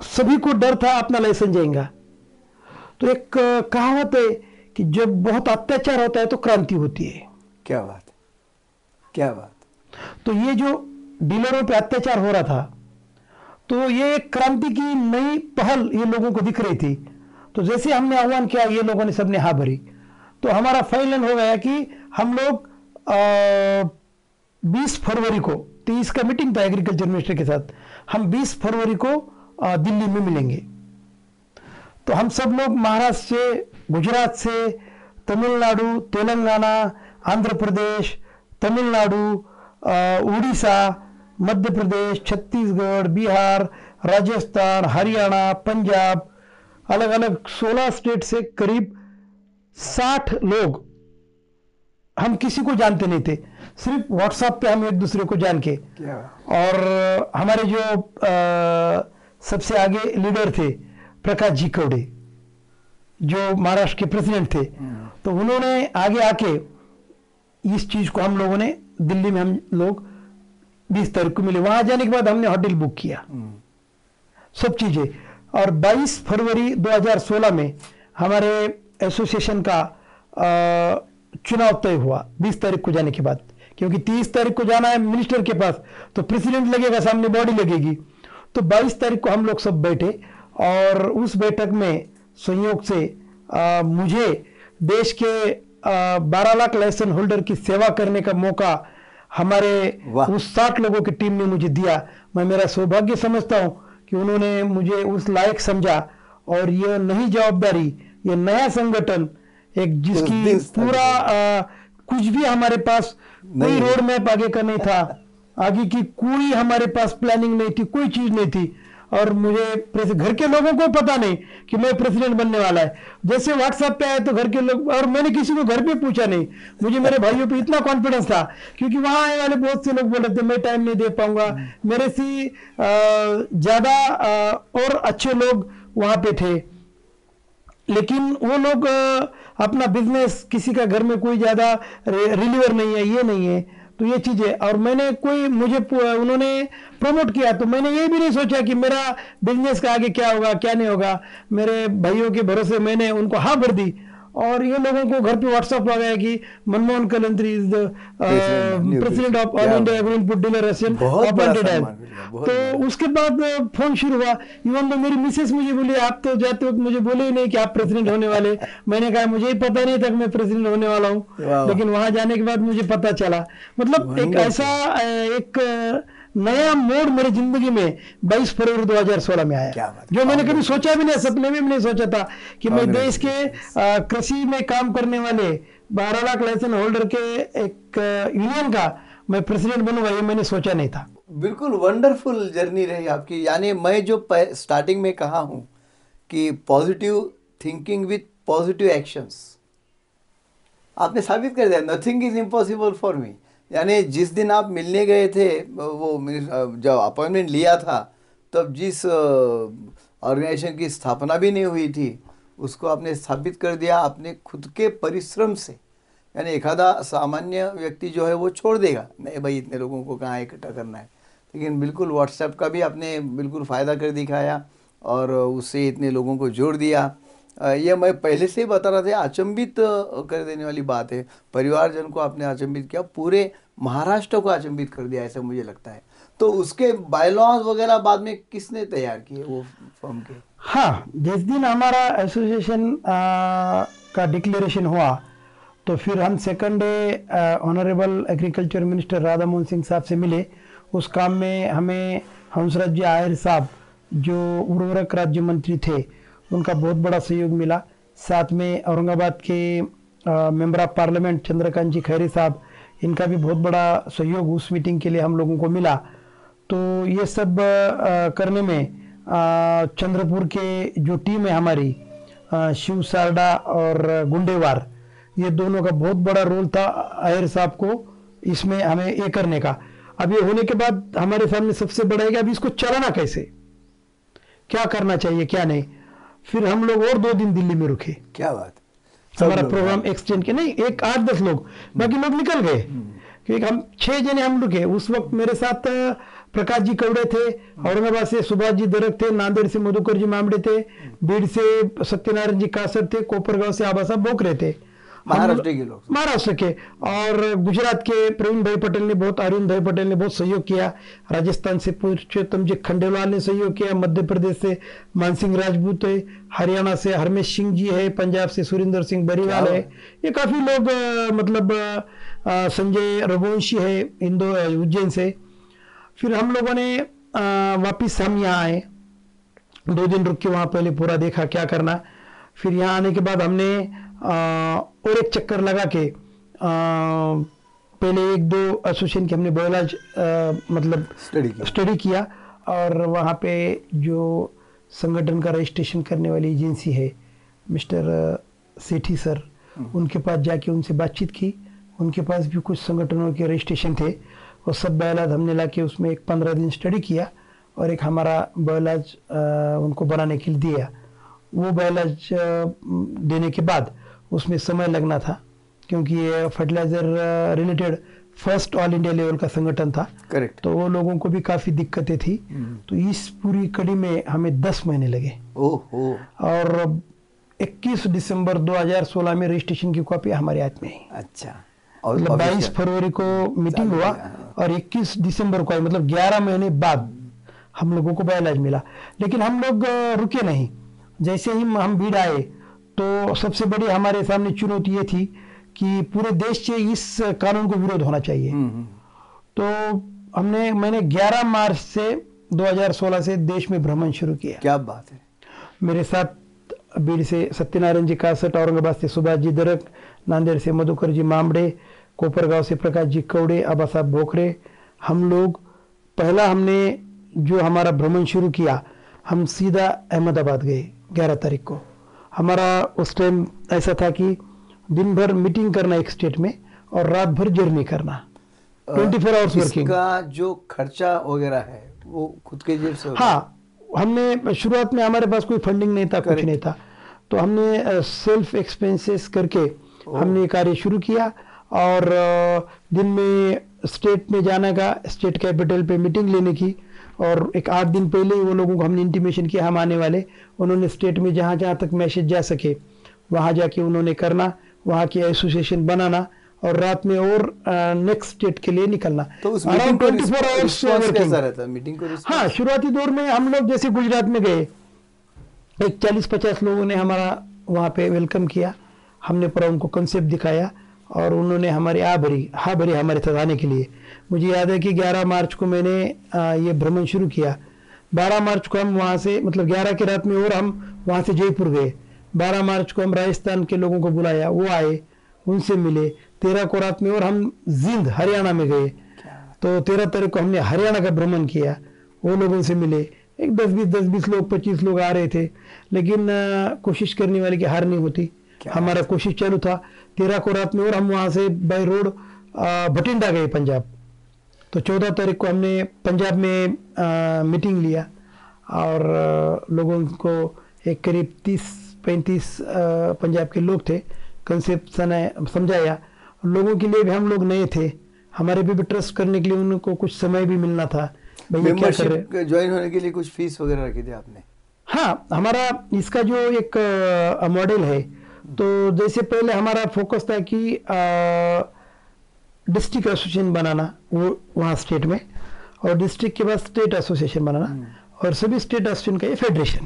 [SPEAKER 2] सभी को डर था अपना लाइसेंस जाएगा। तो एक कहावत है कि जब बहुत अत्याचार होता है तो क्रांति होती है।
[SPEAKER 1] क्या बात क्या बात
[SPEAKER 2] तो ये जो डीलरों पे अत्याचार हो रहा था तो ये एक क्रांति की नई पहल ये लोगों को दिख रही थी। तो जैसे हमने आह्वान किया ये लोगों ने सबने हाँ भरी। तो हमारा फाइनल हो गया कि हम लोग बीस फरवरी को तेईस का मीटिंग था एग्रीकल्चर मिनिस्टर के साथ हम 20 फरवरी को अ, दिल्ली में मिलेंगे। तो हम सब लोग महाराष्ट्र से गुजरात से तमिलनाडु तेलंगाना आंध्र प्रदेश तमिलनाडु उड़ीसा मध्य प्रदेश छत्तीसगढ़ बिहार राजस्थान हरियाणा पंजाब अलग अलग 16 स्टेट से करीब 60 लोग हम किसी को जानते नहीं थे। सिर्फ़ व्हाट्सएप पे हम एक दूसरे को जान के। और हमारे जो अ, सबसे आगे लीडर थे प्रकाश जी कौड़े जो महाराष्ट्र के प्रेसिडेंट थे। तो उन्होंने आगे आके इस चीज़ को हम लोगों ने दिल्ली में हम लोग बीस तारीख को मिले वहाँ जाने के बाद हमने होटल बुक किया। सब चीज़ें। और 22 फरवरी 2016 में हमारे एसोसिएशन का चुनाव तय हुआ 20 तारीख को जाने के बाद। क्योंकि 30 तारीख को जाना है मिनिस्टर के पास तो प्रेसिडेंट लगेगा सामने बॉडी लगेगी। तो 22 तारीख को हम लोग सब बैठे और उस बैठक में संयोग से अ, मुझे देश के बारह लाख लाइसेंस होल्डर की सेवा करने का मौका हमारे उस साठ लोगों की टीम ने मुझे दिया। मैं मेरा सौभाग्य समझता हूँ कि उन्होंने मुझे उस लायक समझा और यह नई जवाबदारी ये नया संगठन एक जिसकी पूरा आ, कुछ भी हमारे पास कोई रोड मैप आगे का नहीं था। आगे की कोई हमारे पास प्लानिंग नहीं थी कोई चीज़ नहीं थी। और मुझे घर के लोगों को पता नहीं कि मैं प्रेसिडेंट बनने वाला है। जैसे व्हाट्सएप पे आए तो घर के लोग, और मैंने किसी को घर पे पूछा नहीं। मुझे मेरे भाइयों पे इतना कॉन्फिडेंस था, क्योंकि वहाँ आने वाले बहुत से लोग बोल रहे थे, मैं टाइम नहीं दे पाऊँगा। मेरे से ज़्यादा और अच्छे लोग वहाँ पे थे। लेकिन वो लोग अपना बिज़नेस किसी का घर में कोई ज़्यादा रिलीवर नहीं है, ये नहीं है। तो ये चीज़ें, और मैंने कोई मुझे उन्होंने प्रमोट किया तो मैंने ये भी नहीं सोचा कि मेरा बिज़नेस का आगे क्या होगा, क्या नहीं होगा। मेरे भाइयों के भरोसे मैंने उनको हाँ भर दी। और ये लोगों को घर पे व्हाट्सएप आ गया कि Manmohan Kalantri is the president of all India agro input dealer association
[SPEAKER 1] बहुत बड़ा
[SPEAKER 2] appointed as।
[SPEAKER 1] सम्मान मिला, बहुत
[SPEAKER 2] तो उसके बाद फ़ोन शुरू हुआ। इवन तो मेरी मिसेस मुझे बोली आप तो जाते वक्त मुझे बोले ही नहीं कि आप प्रेसिडेंट होने वाले. मैंने कहा मुझे ही पता नहीं था कि मैं प्रेसिडेंट होने वाला हूँ। लेकिन वहाँ जाने के बाद मुझे पता चला। मतलब एक ऐसा अ, एक अ, नया मोड़ मेरी ज़िंदगी में 22 फरवरी 2016 में आया। जो मैंने कभी सोचा भी नहीं सपने में भी नहीं सोचा था कि मैं देश के कृषि में काम करने वाले 12 लाख लाइसेंस होल्डर के एक यूनियन का मैं प्रेसिडेंट बनूँगा ये मैंने सोचा नहीं था।
[SPEAKER 1] बिल्कुल वंडरफुल जर्नी रही आपकी। यानी मैं जो स्टार्टिंग में कहा हूँ कि positive thinking with positive actions आपने साबित कर दिया nothing is impossible for me यानी जिस दिन आप मिलने गए थे, वो जब अपॉइंटमेंट लिया था, तब जिस ऑर्गेनाइजेशन की स्थापना भी नहीं हुई थी, उसको आपने स्थापित कर दिया अपने खुद के परिश्रम से। यानी एखादा सामान्य व्यक्ति जो है वो छोड़ देगा, नहीं भाई इतने लोगों को कहाँ इकट्ठा करना है। लेकिन बिल्कुल व्हाट्सएप का भी आपने बिल्कुल फ़ायदा कर दिखाया और उससे इतने लोगों को जोड़ दिया। यह मैं पहले से ही बता रहा था अचंभित कर देने वाली बात है। परिवारजन को आपने अचंभित किया, पूरे महाराष्ट्र को अचंभित कर दिया, ऐसा मुझे लगता है। तो उसके बायलॉज वगैरह बाद में किसने तैयार किए वो फर्म के?
[SPEAKER 2] हाँ जिस दिन हमारा एसोसिएशन का डिक्लेरेशन हुआ तो फिर हम second day honourable agriculture minister Radha Mohan Singh साहब से मिले। उस काम में हमें हंसराज जी आयर साहब, जो उर्वरक राज्य मंत्री थे, उनका बहुत बड़ा सहयोग मिला। साथ में औरंगाबाद के member of parliament Chandrakant ji Khaire साहब इनका भी बहुत बड़ा सहयोग उस मीटिंग के लिए हम लोगों को मिला। तो ये सब करने में चंद्रपुर के जो टीम है हमारी शिव सारडा और गुंडेवार, ये दोनों का बहुत बड़ा रोल था आयर साहब को इसमें हमें ये करने का। अब ये होने के बाद हमारे सामने सबसे बड़ा है कि अभी इसको चलाना कैसे? क्या करना चाहिए, क्या नहीं? फिर हम लोग और दो दिन दिल्ली में रुके।
[SPEAKER 1] क्या बात
[SPEAKER 2] हमारा प्रोग्राम एक्सटेंड किया नहीं एक आठ दस लोग बाकी लोग निकल गए। क्योंकि हम छह जने हम रुके उस वक्त मेरे साथ प्रकाश जी कवड़े थे औरंगाबाद से सुभाष जी दरक थे नांदेड़ से मधुकर जी मामड़े थे बीड़ से सत्यनारायण जी कासर थे कोपरगांव से आबा साहब बोकरे थे।
[SPEAKER 1] महाराष्ट्र के लोग।
[SPEAKER 2] महाराष्ट्र के। और गुजरात के प्रवीण भाई पटेल ने बहुत अरुण भाई पटेल ने बहुत सहयोग किया। राजस्थान से पुरुषोत्तम जी खंडेलवाल ने सहयोग किया। मध्य प्रदेश से मानसिंह राजपूत है। हरियाणा से हरमेश सिंह जी है। पंजाब से सुरेंद्र सिंह बरीवाल है। ये काफ़ी लोग मतलब संजय रघुवंशी है इंदो उज्जैन से। फिर हम लोगों ने वापिस हम यहाँ आए। दो दिन रुक के वहाँ पहले पूरा देखा क्या करना। फिर यहाँ आने के बाद हमने और एक चक्कर लगा के पहले एक दो एसोसिएशन के हमने बयोलॉज मतलब
[SPEAKER 1] स्टडी किया।
[SPEAKER 2] स्टडी किया और वहाँ पे जो संगठन का रजिस्ट्रेशन करने वाली एजेंसी है मिस्टर सेठी सर हम्म। उनके पास जाके उनसे बातचीत की। उनके पास भी कुछ संगठनों के रजिस्ट्रेशन थे। वो सब बयालाज हमने ला के उसमें एक पंद्रह दिन स्टडी किया और एक हमारा बयालाज उनको बनाने के लिए दिया। वो बयालाज देने के बाद उसमें समय लगना था क्योंकि ये fertilizer related first all India level का संगठन था।
[SPEAKER 1] करेक्ट
[SPEAKER 2] तो वो लोगों को भी काफ़ी दिक्कतें थी। हम्म। तो इस पूरी कड़ी में हमें दस महीने लगे।
[SPEAKER 1] ओहो।
[SPEAKER 2] और 21 दिसंबर 2016 में रजिस्ट्रेशन की कॉपी हमारे हाथ में है
[SPEAKER 1] अच्छा।
[SPEAKER 2] और मतलब बाईस फरवरी को मीटिंग हुआ। और 21 दिसंबर को आई। मतलब 11 महीने बाद हम लोगों को बायोलॉज मिला। लेकिन हम लोग रुके नहीं। जैसे ही हम भीड़ आए तो सबसे बड़ी हमारे सामने चुनौती ये थी कि पूरे देश से इस कानून को विरोध होना चाहिए। हम्म, हम्म। तो हमने मैंने 11 मार्च से 2016 से देश में भ्रमण शुरू किया।
[SPEAKER 1] क्या बात है।
[SPEAKER 2] मेरे साथ बीड़ से सत्यनारायण जी कासट औरंगाबाद से सुभाष जी दरक नांदेड़ से मधुकर जी मामड़े कोपरगांव से प्रकाश जी कौड़े आबा साहब भोखरे हम लोग पहला हमने जो हमारा भ्रमण शुरू किया हम सीधा अहमदाबाद गए ग्यारह तारीख को। हमारा उस टाइम ऐसा था कि दिन भर मीटिंग करना एक स्टेट में और रात भर जर्नी करना। ट्वेंटी फोर आवर्स वर्किंग
[SPEAKER 1] का जो खर्चा वगैरह है वो खुद के जेब से
[SPEAKER 2] हाँ हमने शुरुआत में हमारे पास कोई फंडिंग नहीं था कुछ नहीं था। तो हमने सेल्फ एक्सपेंसेस करके हमने कार्य शुरू किया और दिन में स्टेट में जाने का स्टेट कैपिटल पे मीटिंग लेने की और एक आठ दिन पहले ही वो लोगों को हमने इंटीमेशन किया हम आने वाले। उन्होंने स्टेट में जहाँ जहाँ तक मैसेज जा सके वहाँ जाके उन्होंने करना वहाँ की एसोसिएशन बनाना और रात में और नेक्स्ट स्टेट के लिए निकलना।
[SPEAKER 1] तो उस मीटिंग को रहता? मीटिंग को
[SPEAKER 2] हाँ शुरुआती दौर में हम लोग जैसे गुजरात में गए एक चालीस पचास लोगों ने हमारा वहाँ पे वेलकम किया। हमने पूरा उनको कंसेप्ट दिखाया। और उन्होंने हमारे आ भरी हा भरी हमारे साथ आने के लिए। मुझे याद है कि 11 मार्च को मैंने ये भ्रमण शुरू किया। 12 मार्च को हम वहाँ से मतलब 11 की रात में और हम वहाँ से जयपुर गए। 12 मार्च को हम राजस्थान के लोगों को बुलाया, वो आए, उनसे मिले। तेरह को रात में और हम जिंद हरियाणा में गए। तो तेरह तारीख को हमने हरियाणा का भ्रमण किया। वो लोगों से मिले। एक दस बीस दस बीस लोग, पच्चीस लोग आ रहे थे। लेकिन कोशिश करने वाले की हार नहीं होती। हमारा कोशिश चालू था। तेरह को रात में और हम वहाँ से बाई रोड भटिंडा गए पंजाब। तो चौदह तारीख को हमने पंजाब में आ, मीटिंग लिया और आ, लोगों को एक करीब तीस पैंतीस पंजाब के लोग थे। कंसेप्ट समझाया। लोगों के लिए भी हम लोग नए थे। हमारे भी, भी ट्रस्ट करने के लिए उनको कुछ समय भी मिलना था।
[SPEAKER 1] ज्वाइन होने के लिए कुछ फ़ीस वगैरह रखी थी आपने?
[SPEAKER 2] हाँ हमारा इसका जो एक मॉडल है तो जैसे पहले हमारा फोकस था कि डिस्ट्रिक्ट एसोसिएशन बनाना वो वहाँ स्टेट में और डिस्ट्रिक्ट के बाद स्टेट एसोसिएशन बनाना और सभी स्टेट एसोसिएशन का ये फेडरेशन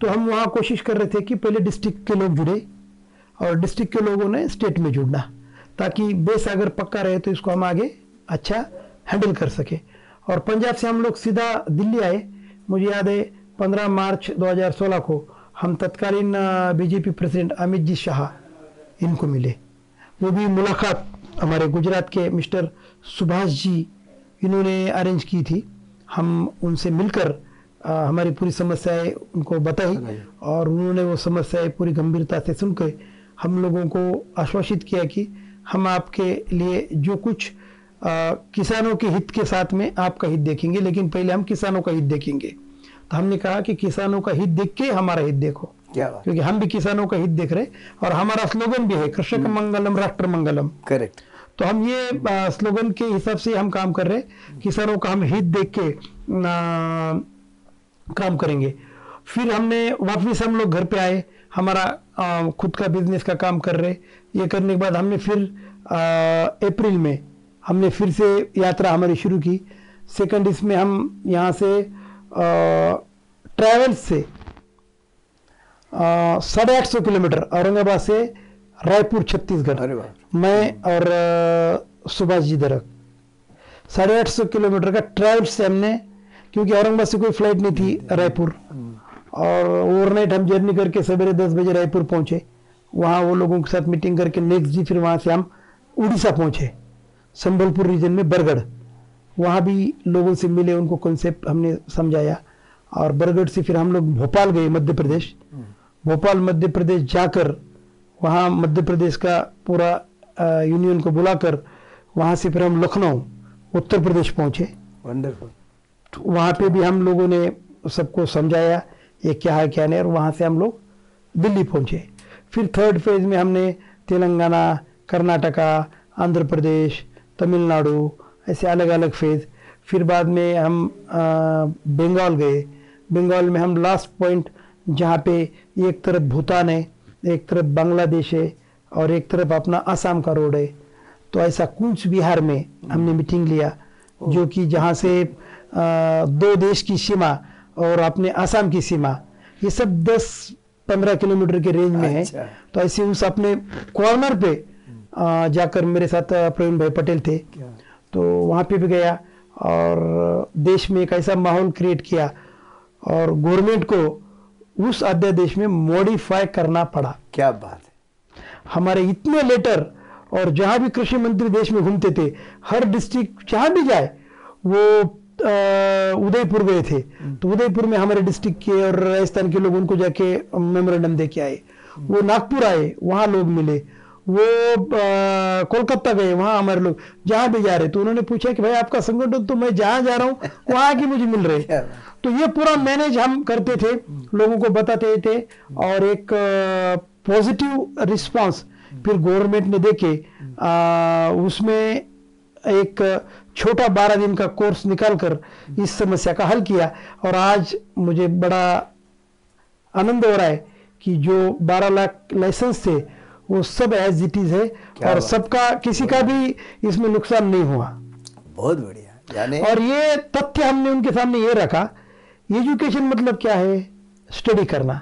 [SPEAKER 2] तो हम वहाँ कोशिश कर रहे थे कि पहले डिस्ट्रिक्ट के लोग जुड़े और डिस्ट्रिक्ट के लोगों ने स्टेट में जुड़ना ताकि बेस अगर पक्का रहे तो इसको हम आगे अच्छा हैंडल कर सके। और पंजाब से हम लोग सीधा दिल्ली आए मुझे याद है 15 मार्च 2016 को हम तत्कालीन बीजेपी प्रेसिडेंट अमित जी शाह इनको मिले। वो भी मुलाकात हमारे गुजरात के मिस्टर सुभाष जी इन्होंने अरेंज की थी। हम उनसे मिलकर अ, हमारी पूरी समस्याएँ उनको बताई। और उन्होंने वो समस्याएँ पूरी गंभीरता से सुनकर हम लोगों को आश्वासित किया कि हम आपके लिए जो कुछ अ, किसानों के हित के साथ में आपका हित देखेंगे लेकिन पहले हम किसानों का हित देखेंगे। तो हमने कहा कि किसानों का हित देख के हमारा हित देखो।
[SPEAKER 1] क्या
[SPEAKER 2] क्योंकि हम भी किसानों का हित देख रहे और हमारा स्लोगन भी है कृषक मंगलम राष्ट्र मंगलम।
[SPEAKER 1] करेक्ट।
[SPEAKER 2] तो हम ये स्लोगन के हिसाब से हम काम कर रहे हैं। किसानों का हम हित देख के काम करेंगे। फिर हमने वापस हम लोग घर पे आए। हमारा आ, खुद का बिज़नेस का काम कर रहे। ये करने के बाद हमने फिर अप्रैल में हमने फिर से यात्रा हमारी शुरू की। सेकंड इसमें हम यहाँ से ट्रैवल्स से साढ़े आठ सौ किलोमीटर औरंगाबाद से रायपुर छत्तीसगढ़।
[SPEAKER 1] अरे
[SPEAKER 2] मैं और सुभाष जी दरक। साढ़े आठ सौ किलोमीटर का ट्रैवल से हमने क्योंकि औरंगाबाद से कोई फ़्लाइट नहीं थी रायपुर। और ओवरनाइट हम जर्नी करके सवेरे दस बजे रायपुर पहुँचे। वहाँ वो लोगों के साथ मीटिंग करके नेक्स्ट डे फिर वहाँ से हम उड़ीसा पहुँचे संबलपुर रीजन में बरगढ़। वहाँ भी लोगों से मिले उनको कॉन्सेप्ट हमने समझाया। और बरगढ़ से फिर हम लोग भोपाल गए मध्य प्रदेश। भोपाल मध्य प्रदेश जाकर वहाँ मध्य प्रदेश का पूरा यूनियन को बुलाकर वहाँ से फिर हम लखनऊ उत्तर प्रदेश पहुँचे।
[SPEAKER 1] वंडरफुल
[SPEAKER 2] तो वहाँ पे भी हम लोगों ने सबको समझाया ये क्या है क्या नहीं और वहाँ से हम लोग दिल्ली पहुँचे। फिर थर्ड फ़ेज़ में हमने तेलंगाना कर्नाटका आंध्र प्रदेश तमिलनाडु ऐसे अलग अलग फ़ेज़ फिर बाद में हम बंगाल गए। बंगाल में हम लास्ट पॉइंट जहाँ पे एक तरफ़ भूटान है एक तरफ़ बांग्लादेश है और एक तरफ़ अपना आसाम का रोड है। तो ऐसा कूच बिहार में हमने मीटिंग लिया जो कि जहाँ से अ, दो देश की सीमा और अपने आसाम की सीमा ये सब 10-15 किलोमीटर के रेंज में है।
[SPEAKER 1] अच्छा।
[SPEAKER 2] तो ऐसे उस अपने कॉर्नर पे अ, जाकर मेरे साथ प्रवीण भाई पटेल थे। तो वहाँ पे भी गया और देश में एक ऐसा माहौल क्रिएट किया और गवर्नमेंट को उस अध्यादेश में मॉडिफाई करना पड़ा।
[SPEAKER 1] क्या बात है।
[SPEAKER 2] हमारे इतने लेटर और जहाँ भी कृषि मंत्री देश में घूमते थे हर डिस्ट्रिक्ट जहाँ भी जाए वो उदयपुर गए थे। तो उदयपुर में हमारे डिस्ट्रिक्ट के और राजस्थान के लोग उनको जाके मेमोरेंडम दे के आए वो नागपुर आए वहाँ लोग मिले। वो कोलकाता गए वहाँ हमारे लोग। जहाँ भी जा रहे तो उन्होंने पूछा कि भाई आपका संगठन तो मैं जहाँ जा रहा हूँ वहाँ की मुझे मिल रहे। तो ये पूरा मैनेज हम करते थे लोगों को बताते थे और एक पॉजिटिव रिस्पांस फिर गवर्नमेंट ने देखे। आ, उसमें एक छोटा बारह दिन का कोर्स निकाल कर इस समस्या का हल किया। और आज मुझे बड़ा आनंद हो रहा है कि जो 12 लाख लाइसेंस थे वो सब एज इट इज़ है और सबका किसी का भी इसमें नुकसान नहीं हुआ।
[SPEAKER 1] बहुत बढ़िया। यानी
[SPEAKER 2] और ये तथ्य हमने उनके सामने ये रखा एजुकेशन मतलब क्या है? स्टडी करना।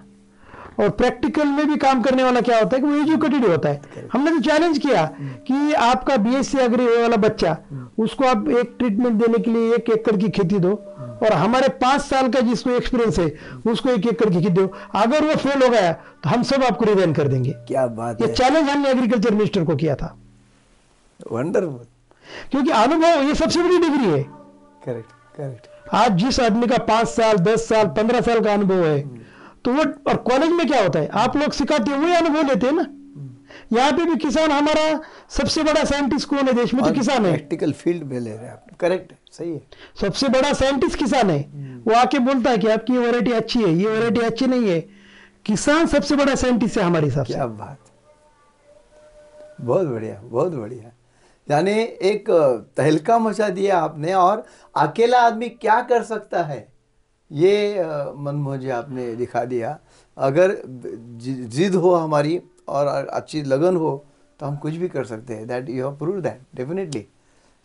[SPEAKER 2] और प्रैक्टिकल में भी काम करने वाला क्या होता है कि वो एजुकेटेड होता है। हमने तो चैलेंज किया कि आपका बीएससी अग्री वाला बच्चा उसको आप एक ट्रीटमेंट देने के लिए एक एकड़ की खेती दो और हमारे पाँच साल का जिसको एक्सपीरियंस है उसको एक एकड़ की खेती दो। अगर वो फेल हो गया तो हम सब आपको रिजाइन कर देंगे।
[SPEAKER 1] क्या बात
[SPEAKER 2] ये चैलेंज हमने एग्रीकल्चर मिनिस्टर को किया था।
[SPEAKER 1] वंडरफुल
[SPEAKER 2] क्योंकि अनुभव ये सबसे बड़ी डिग्री है।
[SPEAKER 1] करेक्ट करेक्ट
[SPEAKER 2] आज जिस आदमी का पाँच साल दस साल पंद्रह साल का अनुभव है तो वो और कॉलेज में क्या होता है? आप लोग सिखाते हैं वही अनुभव लेते हैं ना? यहाँ पे भी किसान हमारा सबसे बड़ा साइंटिस्ट कौन है देश में? तो किसान है।
[SPEAKER 1] प्रैक्टिकल फ़ील्ड में ले रहे हैं आप। करेक्ट सही है।
[SPEAKER 2] सबसे बड़ा साइंटिस्ट किसान है। वो आके बोलता है कि आपकी ये वैरायटी अच्छी है ये वैरायटी अच्छी नहीं है। किसान सबसे बड़ा साइंटिस्ट है हमारे हिसाब से।
[SPEAKER 1] क्या बात। बहुत बढ़िया बहुत बढ़िया। यानी एक तहलका मचा दिया आपने और अकेला आदमी क्या कर सकता है? ये मनमोहन जी आपने दिखा दिया। अगर जिद हो हमारी और अच्छी लगन हो तो हम कुछ भी कर सकते हैं। That you have prove that definitely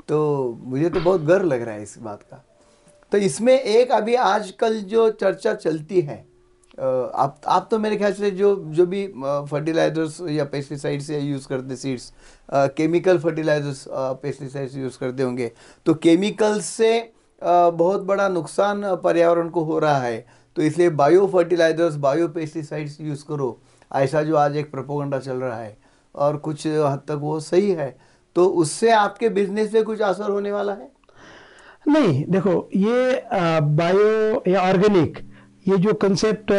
[SPEAKER 1] तो मुझे तो बहुत गर्व लग रहा है इस बात का। तो इसमें एक अभी आजकल जो चर्चा चलती है आप आप तो मेरे ख्याल से जो जो भी फर्टिलाइजर्स या पेस्टिसाइड्स या यूज़ करते seeds chemical fertilizers pesticides use करते होंगे तो केमिकल से बहुत बड़ा नुकसान पर्यावरण को हो रहा है। तो इसलिए bio fertilizers bio pesticides use करो। ऐसा जो आज एक प्रोपोगंडा चल रहा है और कुछ हद तक वो सही है। तो उससे आपके बिज़नेस पे कुछ असर होने वाला है?
[SPEAKER 2] नहीं देखो ये बायो या ऑर्गेनिक ये जो concept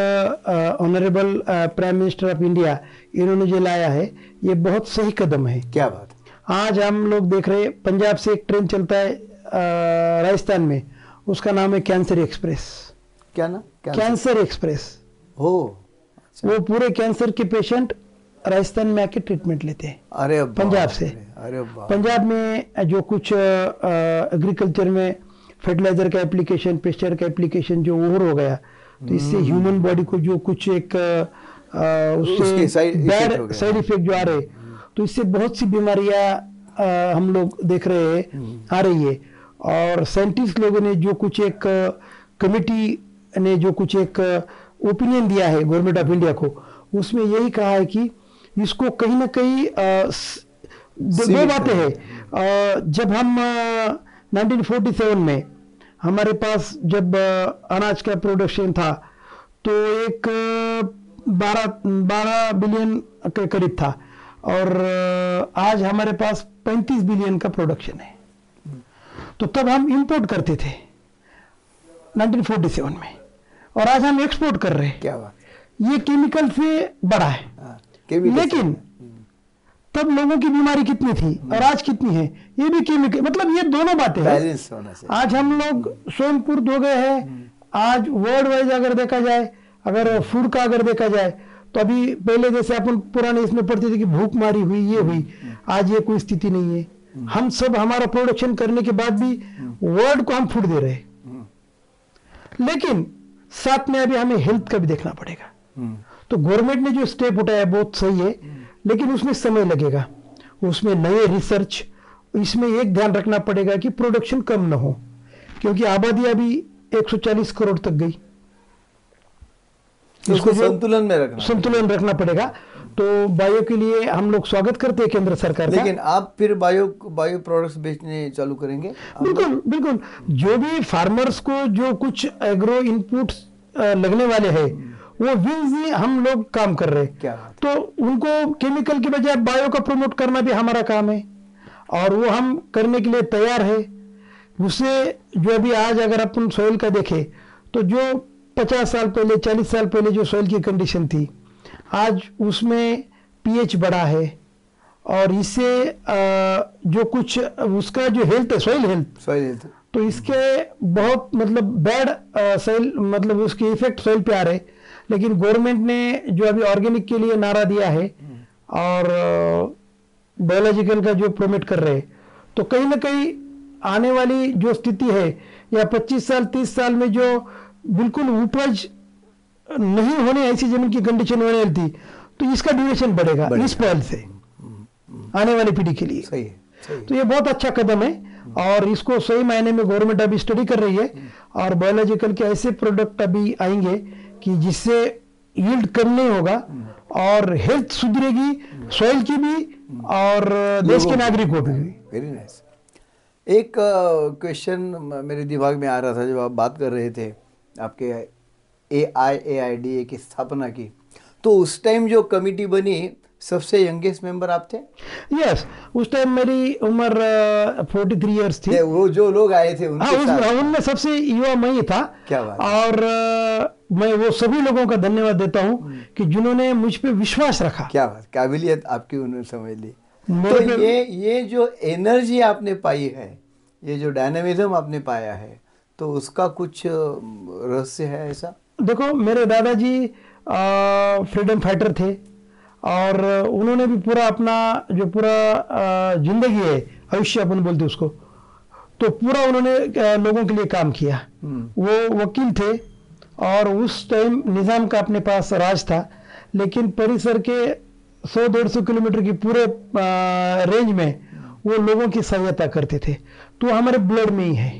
[SPEAKER 2] honourable prime minister of India इन्होंने जो लाया है ये बहुत सही कदम है।
[SPEAKER 1] क्या बात
[SPEAKER 2] आज हम लोग देख रहे हैं पंजाब से एक ट्रेन चलता है राजस्थान में। उसका नाम है कैंसर एक्सप्रेस।
[SPEAKER 1] क्या ना?
[SPEAKER 2] कैंसर। एक्सप्रेस।
[SPEAKER 1] हो। अच्छा।
[SPEAKER 2] वो पूरे कैंसर के पेशेंट राजस्थान में आके ट्रीटमेंट लेते हैं।
[SPEAKER 1] अरे
[SPEAKER 2] पंजाब से।
[SPEAKER 1] अरे
[SPEAKER 2] पंजाब में जो कुछ एग्रीकल्चर में फर्टिलाइज़र का एप्लीकेशन पेस्टर का एप्लीकेशन जो ओवर हो गया तो इससे ह्यूमन बॉडी को जो कुछ एक उससे बैड साइड इफ़ेक्ट जो आ रहे तो इससे बहुत सी बीमारियाँ हम लोग देख रहे हैं आ रही है। और साइंटिस्ट लोगों ने जो कुछ एक कमिटी ने जो कुछ एक ओपिनियन दिया है गवर्नमेंट ऑफ़ इंडिया को उसमें यही कहा है कि इसको कहीं ना कहीं दो बातें हैं। जब हम अ, 1947 में हमारे पास जब अनाज का प्रोडक्शन था तो एक बारह बारह बिलियन के करीब था और आज हमारे पास 35 बिलियन का प्रोडक्शन है। तो तब हम इंपोर्ट करते थे? 1947 में। और आज हम एक्सपोर्ट कर रहे हैं।
[SPEAKER 1] क्या बात
[SPEAKER 2] ये केमिकल से बड़ा है।
[SPEAKER 1] हाँ, chemical
[SPEAKER 2] लेकिन तब लोगों की बीमारी कितनी थी और आज कितनी है? ये भी केमिकल मतलब ये दोनों बातें हैं। आज हम लोग सोनपुर हो गए हैं। आज वर्ल्ड वाइज अगर देखा जाए अगर फ़ूड का अगर देखा जाए तो अभी पहले जैसे अपन पुराने इसमें पढ़ते थे कि भूख मारी हुई ये हुई। आज ये कोई स्थिति नहीं है। हम सब हमारा प्रोडक्शन करने के बाद भी वर्ल्ड को हम फ़ूड दे रहे लेकिन साथ में अभी हमें हेल्थ का भी देखना पड़ेगा। तो गवर्नमेंट ने जो स्टेप उठाया बहुत सही है लेकिन उसमें समय लगेगा। उसमें नए रिसर्च इसमें एक ध्यान रखना पड़ेगा कि प्रोडक्शन कम ना हो क्योंकि आबादी अभी 140 करोड़ तक गई। इसको
[SPEAKER 1] संतुलन में रखना
[SPEAKER 2] संतुलन रखना पड़ेगा। तो बायो के लिए हम लोग स्वागत करते हैं केंद्र सरकार का।
[SPEAKER 1] लेकिन आप फिर बायो बायो प्रोडक्ट्स बेचने चालू करेंगे?
[SPEAKER 2] बिल्कुल बिल्कुल। जो भी फार्मर्स को जो कुछ एग्रो इनपुट्स लगने वाले हैं वो विंस ही हम लोग काम कर रहे हैं।
[SPEAKER 1] क्या
[SPEAKER 2] तो उनको केमिकल के बजाय बायो का प्रमोट करना भी हमारा काम है। और वो हम करने के लिए तैयार है। उसे जो अभी आज अगर अपन सॉइल का देखें तो जो 50 साल पहले 40 साल पहले जो सॉइल की कंडीशन थी आज उसमें पीएच बढ़ा है और इससे जो कुछ उसका जो हेल्थ है सॉइल हेल्थ
[SPEAKER 1] सॉइल हेल्थ
[SPEAKER 2] तो इसके बहुत मतलब बैड सॉइल मतलब उसके इफ़ेक्ट सॉइल पे आ रहे लेकिन गवर्नमेंट ने जो अभी ऑर्गेनिक के लिए नारा दिया है और बायोलॉजिकल का जो प्रोमेट कर रहे हैं तो कहीं ना कहीं आने वाली जो स्थिति है या 25 साल 30 साल में जो बिल्कुल उपज नहीं होने ऐसी ज़मीन की कंडीशन होने थी तो इसका ड्यूरेशन बढ़ेगा। इस पहल से आने वाली पीढ़ी के लिए
[SPEAKER 1] सही है सही
[SPEAKER 2] तो ये बहुत अच्छा कदम है और इसको सही मायने में गवर्नमेंट अभी स्टडी कर रही है और बायोलॉजिकल के ऐसे प्रोडक्ट अभी आएँगे कि जिससे यील्ड कम नहीं होगा और हेल्थ सुधरेगी सॉइल की भी और देश के
[SPEAKER 1] की।
[SPEAKER 2] नागरिकों की भी
[SPEAKER 1] वेरी नाइस एक क्वेश्चन मेरे दिमाग में आ रहा था जब आप बात कर रहे थे आपके ए आई ए आई डी ए की स्थापना की। तो उस टाइम जो कमिटी बनी सबसे यंगेस्ट मेंबर आप थे?
[SPEAKER 2] यस yes, उस टाइम मेरी उम्र फोर्टी थ्री ईयर्स थी।
[SPEAKER 1] वो जो लोग आए थे
[SPEAKER 2] हाँ
[SPEAKER 1] उनके साथ।
[SPEAKER 2] उनमें सबसे युवा मैं ही था।
[SPEAKER 1] क्या बात
[SPEAKER 2] और अ, मैं वो सभी लोगों का धन्यवाद देता हूँ कि जिन्होंने मुझ पे विश्वास रखा।
[SPEAKER 1] क्या बात काबिलियत आपकी उन्होंने समझ ली। तो ये ये जो एनर्जी आपने पाई है ये जो डायनामिज्म आपने पाया है तो उसका कुछ रहस्य है ऐसा?
[SPEAKER 2] देखो मेरे दादाजी फ्रीडम फाइटर थे और उन्होंने भी पूरा अपना जो पूरा ज़िंदगी है आयुष्य अपन बोलते उसको तो पूरा उन्होंने लोगों के लिए काम किया।
[SPEAKER 1] हम्म।
[SPEAKER 2] वो वकील थे और उस टाइम निज़ाम का अपने पास राज था लेकिन परिसर के सौ डेढ़ सौ किलोमीटर की पूरे रेंज में वो लोगों की सहायता करते थे। तो हमारे ब्लड में ही है।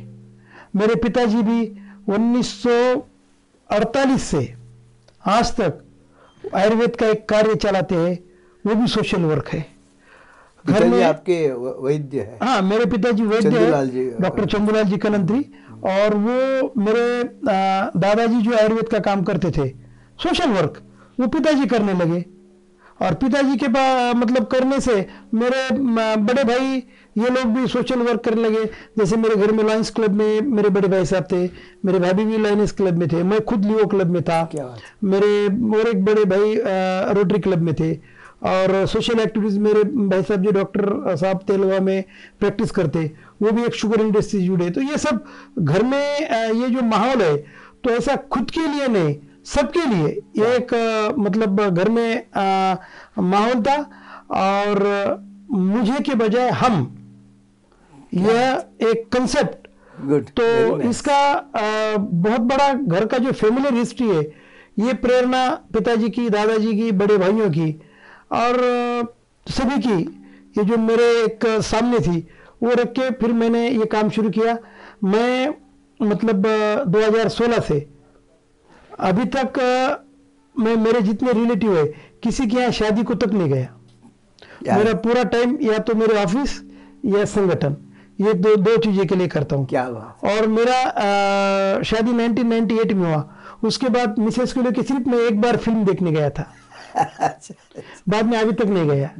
[SPEAKER 2] मेरे पिताजी भी 1948 से आज तक आयुर्वेद का एक कार्य चलाते हैं वो भी सोशल वर्क है। घर में
[SPEAKER 1] आपके वैद्य है।
[SPEAKER 2] हाँ मेरे पिताजी वैद्य है डॉक्टर चंदूलाल जी कलंत्री और वो मेरे दादाजी जो आयुर्वेद का काम करते थे सोशल वर्क वो पिताजी करने लगे। और पिताजी के मतलब करने से मेरे बड़े भाई ये लोग भी सोशल वर्क करने लगे। जैसे मेरे घर में लायंस क्लब में मेरे बड़े भाई साहब थे मेरे भाभी भी लायंस क्लब में थे मैं खुद लियो क्लब में था। मेरे और एक बड़े भाई रोटरी क्लब में थे। और सोशल एक्टिविटीज़ मेरे भाई साहब जो डॉक्टर साहब तेलवा में प्रैक्टिस करते वो भी एक शुगर इंडस्ट्री से जुड़े। तो ये सब घर में ये जो माहौल है तो ऐसा खुद के लिए नहीं सबके लिए एक मतलब घर में माहौल था। और मुझे के बजाय हम यह एक कंसेप्ट
[SPEAKER 1] गुड
[SPEAKER 2] तो इसका बहुत बड़ा घर का जो फैमिली हिस्ट्री है ये प्रेरणा पिताजी की दादाजी की बड़े भाइयों की और सभी की ये जो मेरे एक सामने थी वो रख के फिर मैंने ये काम शुरू किया। मैं मतलब अ, 2016 से अभी तक मैं मेरे जितने रिलेटिव है किसी के यहाँ शादी को तक नहीं गया। मेरा पूरा टाइम या तो मेरे ऑफ़िस या संगठन। ये दो दो चीज़ें के लिए करता हूँ।
[SPEAKER 1] क्या बात
[SPEAKER 2] और मेरा शादी 1998 में हुआ। उसके बाद मिसेस को लेकर सिर्फ़ मैं एक बार फ़िल्म देखने गया था।
[SPEAKER 1] अच्छा
[SPEAKER 2] बाद में अभी तक नहीं गया।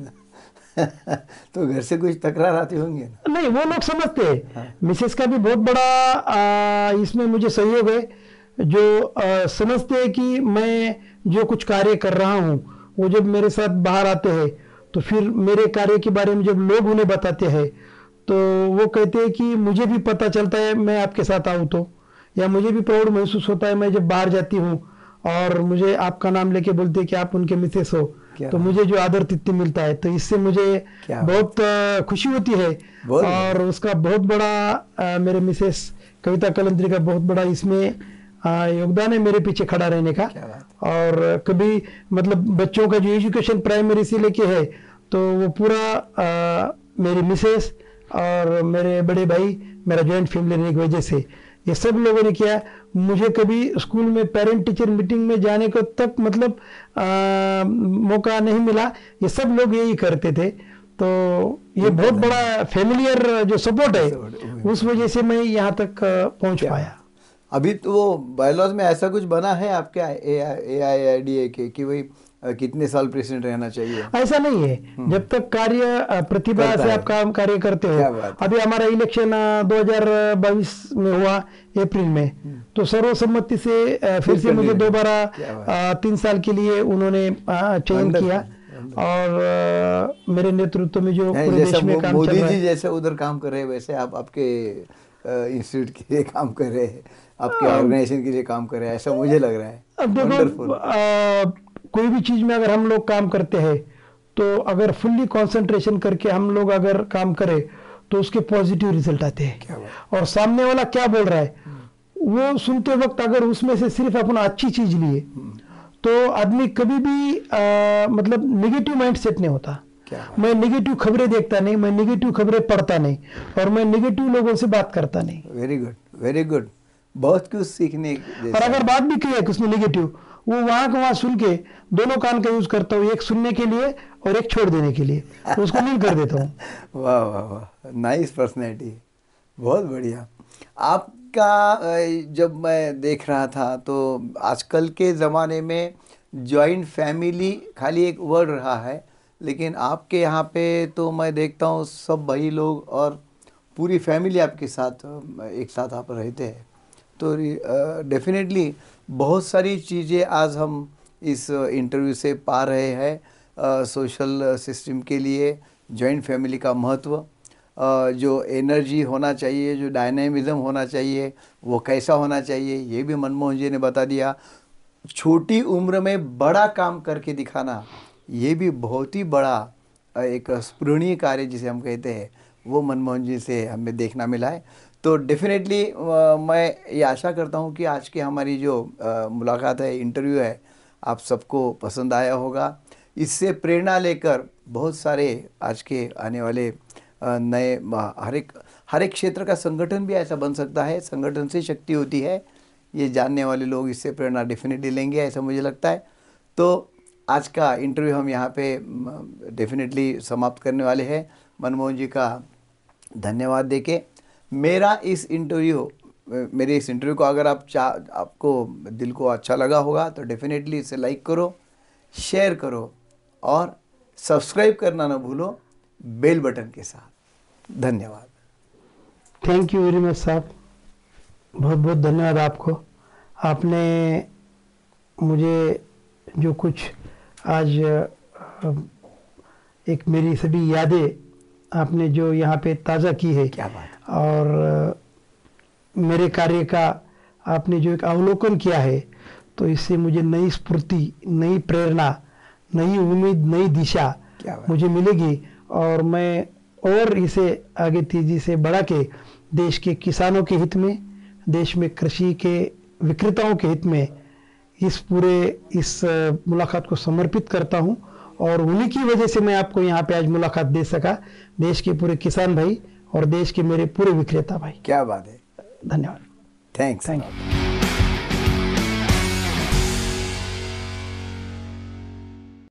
[SPEAKER 1] तो घर से कुछ तकरार आती होंगी
[SPEAKER 2] नहीं वो लोग समझते। हैं। मिसेस का भी बहुत बड़ा इसमें मुझे सहयोग है। जो अ, समझते हैं कि मैं जो कुछ कार्य कर रहा हूँ वो जब मेरे साथ बाहर आते हैं तो फिर मेरे कार्य के बारे में जब लोग उन्हें बताते हैं तो वो कहते हैं कि मुझे भी पता चलता है मैं आपके साथ आऊँ तो। या मुझे भी प्राउड महसूस होता है मैं जब बाहर जाती हूँ और मुझे आपका नाम लेके बोलते हैं कि आप उनके मिसेस हो तो मुझे जो आदर तिथ्य मिलता है। तो इससे मुझे बहुत खुशी होती है और उसका बहुत बड़ा मेरे मिसेस कविता कलंत्री का बहुत बड़ा इसमें योगदान है मेरे पीछे खड़ा रहने का। और कभी मतलब बच्चों का जो एजुकेशन प्राइमरी से लेके है तो वो पूरा मेरी मिसेस और मेरे बड़े भाई मेरा जॉइंट फैमिली रहने की वजह से। ये सब लोगों ने किया। मुझे कभी स्कूल में पेरेंट टीचर मीटिंग में जाने को तक मतलब अ, मौका नहीं मिला। ये सब लोग यही करते थे। तो ये बहुत बड़ा फैमिलियर जो सपोर्ट है उस वजह से मैं यहाँ तक पहुँच पाया।
[SPEAKER 1] अभी तो वो बायलॉज में ऐसा कुछ बना है आपके ए आई आई डी ए के कि भाई कितने साल प्रेसिडेंट रहना चाहिए?
[SPEAKER 2] ऐसा नहीं है। जब तक कार्य प्रतिभा से आप काम कार्य करते हो। अभी हमारा इलेक्शन दो हज़ार बाईस में हुआ अप्रैल में। तो सर्वसम्मति से फिर से मुझे दोबारा तीन साल के लिए उन्होंने चयन किया। और मेरे नेतृत्व में जो
[SPEAKER 1] नहीं,
[SPEAKER 2] पूरे
[SPEAKER 1] जैसा
[SPEAKER 2] देश में काम
[SPEAKER 1] मोदी जी जैसे उधर काम कर रहे हैं वैसे आप आपके इंस्टीट्यूट के लिए काम कर रहे हैं। आपके ऑर्गेनाइजेशन के लिए काम कर रहे हैं ऐसा मुझे लग रहा है।
[SPEAKER 2] अब देखो कोई भी चीज़ में अगर हम लोग काम करते हैं तो अगर फुल्ली कंसंट्रेशन करके हम लोग अगर काम करें तो उसके पॉजिटिव रिज़ल्ट आते हैं। और सामने वाला क्या बोल रहा है? वो सुनते वक्त अगर उसमें से सिर्फ़ अपना अच्छी चीज़ लिए तो आदमी कभी भी अ, मतलब निगेटिव माइंड सेट नहीं होता। मैं निगेटिव खबरें देखता नहीं मैं निगेटिव खबरें पढ़ता नहीं और मैं निगेटिव लोगों से बात करता नहीं।
[SPEAKER 1] वेरी गुड वेरी गुड बहुत कुछ सीखने
[SPEAKER 2] और अगर बात भी की है उसमें निगेटिव वो वहाँ का वहाँ सुन के दोनों कान का यूज़ करता हूँ, एक सुनने के लिए और एक छोड़ देने के लिए। तो उसको नील कर देता हूँ।
[SPEAKER 1] वाह वाह वाह नाइस पर्सनैलिटी बहुत बढ़िया। आपका जब मैं देख रहा था तो आजकल के ज़माने में जॉइंट फैमिली खाली एक वर्ड रहा है, लेकिन आपके यहाँ पे तो मैं देखता हूँ, सब भाई लोग और पूरी फैमिली आपके साथ एक साथ आप रहते हैं। तो डेफिनेटली बहुत सारी चीज़ें आज हम इस इंटरव्यू से पा रहे हैं सोशल सिस्टम के लिए जॉइंट फैमिली का महत्व जो एनर्जी होना चाहिए, जो डायनेमिज्म होना चाहिए, वो कैसा होना चाहिए, ये भी मनमोहन जी ने बता दिया। छोटी उम्र में बड़ा काम करके दिखाना, ये भी बहुत ही बड़ा एक स्पृणीय कार्य जिसे हम कहते हैं, वो मनमोहन जी से हमें देखना मिला है। तो डेफिनेटली मैं ये आशा करता हूँ कि आज की हमारी जो अ, मुलाकात है इंटरव्यू है आप सबको पसंद आया होगा। इससे प्रेरणा लेकर बहुत सारे आज के आने वाले नए हर एक हर एक क्षेत्र का संगठन भी ऐसा बन सकता है। संगठन से शक्ति होती है। ये जानने वाले लोग इससे प्रेरणा डेफिनेटली लेंगे ऐसा मुझे लगता है। तो आज का इंटरव्यू हम यहाँ पे डेफिनेटली समाप्त करने वाले हैं। मनमोहन जी का धन्यवाद देके। मेरा इस इंटरव्यू मेरे इस इंटरव्यू को अगर आप चाह आपको दिल को अच्छा लगा होगा तो डेफिनेटली इसे लाइक करो शेयर करो और सब्सक्राइब करना ना भूलो बेल बटन के साथ। धन्यवाद।
[SPEAKER 2] थैंक यू वेरी मच साहब बहुत बहुत धन्यवाद आपको। आपने मुझे जो कुछ आज एक मेरी सभी यादें आपने जो यहाँ पे ताज़ा की है
[SPEAKER 1] क्या बात
[SPEAKER 2] और मेरे कार्य का आपने जो एक अवलोकन किया है तो इससे मुझे नई स्फूर्ति नई प्रेरणा नई उम्मीद नई दिशा मुझे मिलेगी। और मैं और इसे आगे तेज़ी से बढ़ा के देश के किसानों के हित में देश में कृषि के विक्रेताओं के हित में इस पूरे इस मुलाकात को समर्पित करता हूँ। और उन्हीं की वजह से मैं आपको यहाँ पे आज मुलाकात दे सका। देश के पूरे किसान भाई और देश के मेरे पूरे विक्रेता भाई।
[SPEAKER 1] क्या बात है।
[SPEAKER 2] धन्यवाद।
[SPEAKER 1] Thanks
[SPEAKER 2] thank you